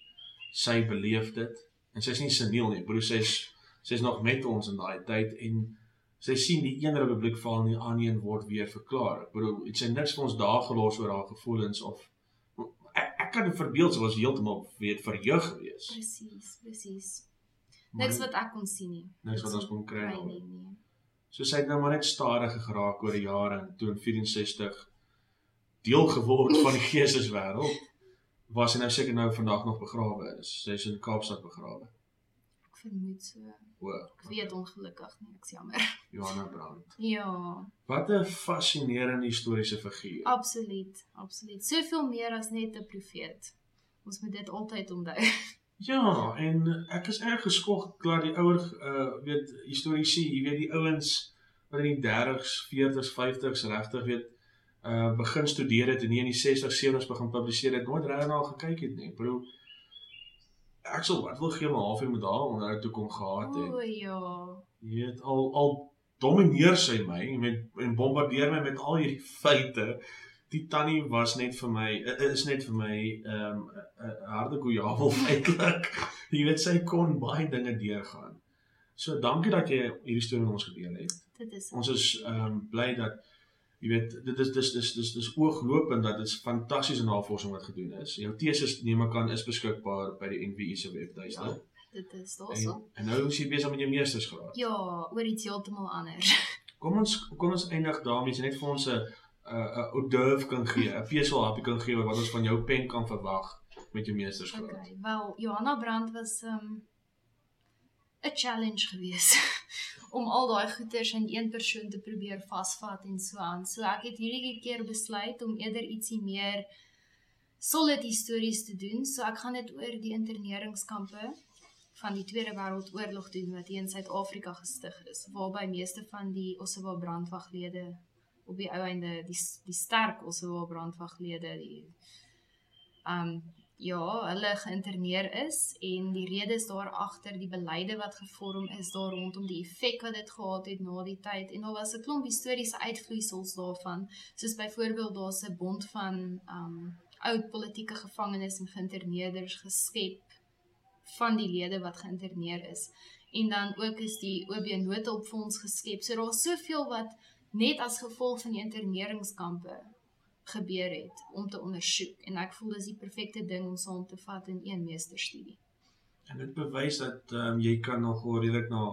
Sy beleef dit en sy's nie seniel nie. Broer sy's sy's nog met ons in daai tyd en sy sien die een republiek val nie aan nie en word weer verklaar. Ek bedoel, het sy niks vir ons daar gelos oor haar gevoelens of ek, ek kan verbeel sy was heeltemal weet verheug geweest. Presies, presies. Niks wat ek kon sien nie. Niks wat ons kon kry nie. nee. So sy het nou maar net stadiger geraak oor die jare en toe in 64 deel geword van die *laughs* geesteswêreld. Waar sy nou seker nou vandag nog begrawe is. Sy is in Kaapstad begrawe. Vermoed so. O, Ek weet ongelukkig nie, ek's jammer. *laughs* Johanna Brand. Ja, Wat 'n fascinerende historiese figuur. absoluut, absoluut. Soveel meer as net 'n profeet. Ons moet dit altyd onthou. *laughs* Ja, en ek is erg geskok klaar die ouer uh weet historiese, jy weet die ouens wat in die 30s, 40s, 50s regtig weet uh begin studeer het en nie in die 60s, 70s begin publiseer het, nooit regtig na gekyk het nie. Ek bedoel ek sal wat wil gee my halfuur met haar onder toe kom gehad het. O ja. Jy weet al al domineer sy my met en bombardeer my met al hierdie feite. Die tannie was net vir my is net vir my ehm um, 'n harde goeiehavel *laughs* feitelik. Jy weet sy kon baie dinge deurgaan. So dankie dat jy hierdie storie met ons gedeel het. Dit is Ons is ehm um, bly dat jy weet dit is dis dis dis dis ooglopend dat dit is fantastiese navorsing wat gedoen is. Jou teses neem ek aan is beskikbaar by die NWI se webtuiste. Ja. dit is En, daarso. en nou is jy besig met jou meestersgraad. Ja, oor iets heeltemal anders. *laughs* Kom ons kom ons eindig daarmee, net vir ons 'n 'n d'oeuvre kan gee, 'n peselhappie kan gee wat ons van jou pen kan verwag met jou meestersgraad. Okay, wel Johanna Brand was um, 'n challenge geweest *laughs* om al daai goeters in een persoon te probeer vasvat en so aan. So ek het hierdie keer besluit om eerder ietsie meer solid histories te doen. So ek gaan dit oor die interneringskampe van die Tweede Wêreldoorlog doen wat hier in Suid-Afrika gestig is, waarby meeste van die Ossewa brandwaglede op die ou einde die die sterk Ossewa brandwaglede die um ja, hulle geïnterneer is en die redes daar agter, die beleide wat gevorm is daar rondom die effek wat dit gehad het na die tyd en daar was 'n klomp historiese uitvloeisels daarvan, soos byvoorbeeld daar's 'n bond van um oud politieke gevangenes en geïnterneerders geskep van die lede wat geïnterneer is. En dan ook is die OB noodhulpfonds geskep. So daar's soveel wat net as gevolg van die interneringskampe gebeur het om te ondersoek en ek voel dis die perfekte ding om saam te vat in een meesterstudie. En dit bewys dat ehm um, jy kan nog redelik na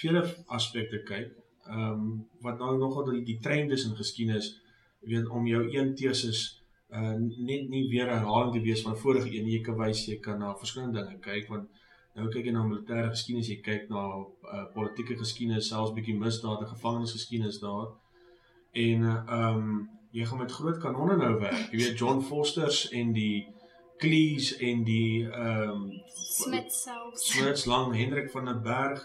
vele aspekte kyk. Ehm um, wat nou nogal die, die trend is in geskiedenis, weet om jou een teses uh net nie weer herhaling te wees van vorige een, jy kan wys jy kan na verskillende dinge kyk want nou kyk jy na militêre geskiedenis, jy kyk na uh politieke geskiedenis, selfs bietjie misdade, gevangenisgeskiedenis daar. En ehm um, jy gaan met groot kanonne nou werk. Jy weet John Foster's en die Cleese en die ehm um, Smith self. Smith's lang Hendrik van der Berg,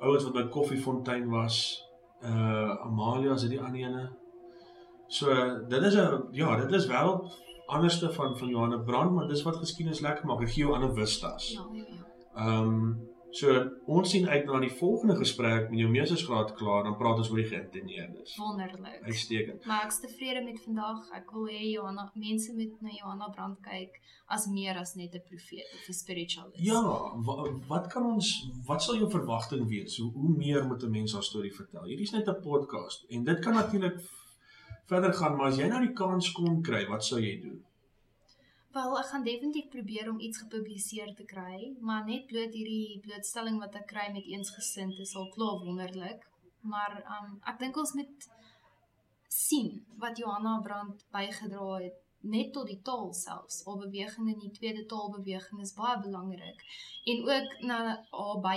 ouens wat by Koffiefontein was. Uh Amalia is dit die ander ene. So dit is 'n ja, dit is wel anderste van van Johanne Brand, maar dis wat geskiedenis lekker maak. Dit gee jou ander vistas. Ja, ja, ja. Ehm um, So ons sien uit na die volgende gesprek met jou meestersgraad klaar, dan praat ons oor die geïntegreerdes. Wonderlik. Uitstekend. Maar ek's tevrede met vandag. Ek wil hê Johanna, mense moet na Johanna Brand kyk as meer as net 'n profeet of 'n spiritualist. Ja, wat, wat kan ons wat sal jou verwagting wees? Hoe hoe meer moet 'n mens haar storie vertel? Hierdie is net 'n podcast en dit kan natuurlik verder gaan, maar as jy nou die kans kon kry, wat sou jy doen? Wel, ek gaan definitief probeer om iets gepubliseer te kry, maar net bloot hierdie blootstelling wat ek kry met eensgesind is al klaar wonderlik. Maar um ek dink ons moet sien wat Johanna Brand bygedra het net tot die taal selfs. Haar beweging in die tweede taalbeweging is baie belangrik en ook na haar by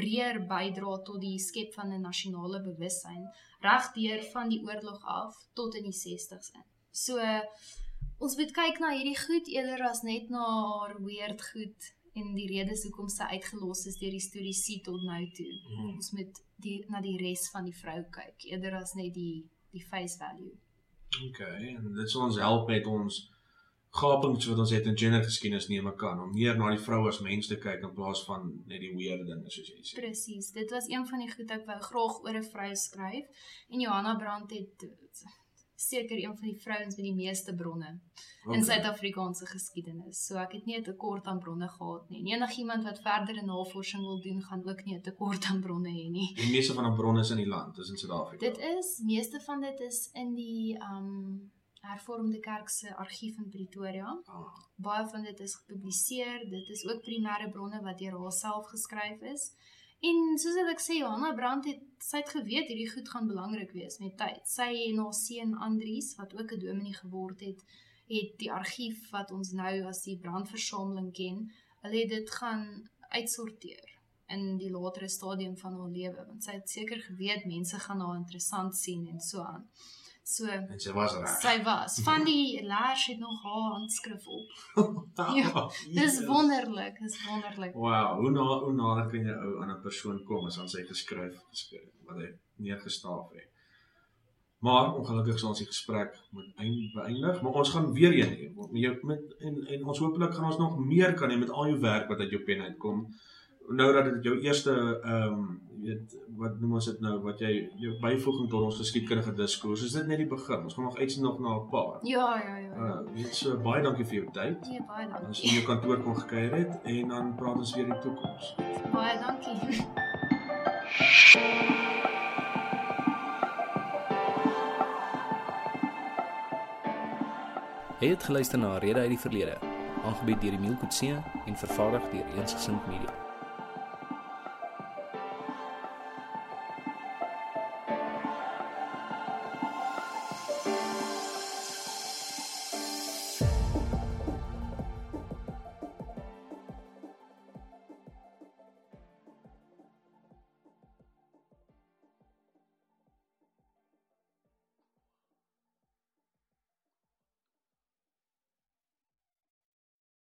breër bydra tot die skep van 'n nasionale bewussyn regdeur van die oorlog af tot in die 60s in. So ons moet kyk na hierdie goed eerder as net na haar weird goed en die redes hoekom sy uitgelos is deur die historiese tot nou toe. Hmm. Ons moet die na die res van die vrou kyk eerder as net die die face value. OK, en dit sal ons help met ons gapings wat ons het in gendergeskiedenis neem kan om meer na die vrou as mens te kyk in plaas van net die weird dinge soos jy sê. Presies. Dit was een van die goed ek wou graag oor 'n vrou skryf en Johanna Brandt het seker een van die vrouens met die meeste bronne okay. in Suid-Afrikaanse geskiedenis. So ek het nie 'n tekort aan bronne gehad nie. Enigiemand wat verdere navorsing wil doen, gaan ook nie 'n tekort aan bronne hê nie. Die meeste van die bronne is in die land, is in Suid-Afrika. Dit is meeste van dit is in die um Hervormde Kerk se argief in Pretoria. Oh. Baie van dit is gepubliseer. Dit is ook primêre bronne wat deur haarself geskryf is. En soos ek sê, Johanna Brandt het sy het geweet hierdie goed gaan belangrik wees met tyd. Sy en haar seun Andries wat ook 'n dominee geword het, het die argief wat ons nou as die brandversameling ken, hulle het dit gaan uitsorteer in die latere stadium van haar lewe want sy het seker geweet mense gaan haar interessant sien en so aan. So sy was reg. Sy was. Van die laers het nog haar handskrif op. ja. Dis wonderlik, dis wonderlik. Wow, hoe na hoe nader kan jy ou aan 'n persoon kom as aan sy geskryf geskryf wat hy neergestaaf het. Maar ongelukkig sal ons die gesprek moet beëindig, maar ons gaan weer een hê. Met jou met en en ons hopelik gaan ons nog meer kan hê met al jou werk wat uit jou pen uitkom nou dat dit jou eerste ehm um, weet wat noem ons dit nou wat jy jou byvoeging tot ons geskiedkundige diskurs is dit net die begin. Ons gaan nog uitsien nog na 'n paar. Ja ja ja uh weet so baie dankie vir jou tyd. Nee baie dankie. Ons in jou kantoor kon gekuier het en dan praat ons weer in die toekoms. Baie dankie. Het geluister na Rede uit die verlede aangebied deur Emile Kutse en vervaardig deur Eensgesind Media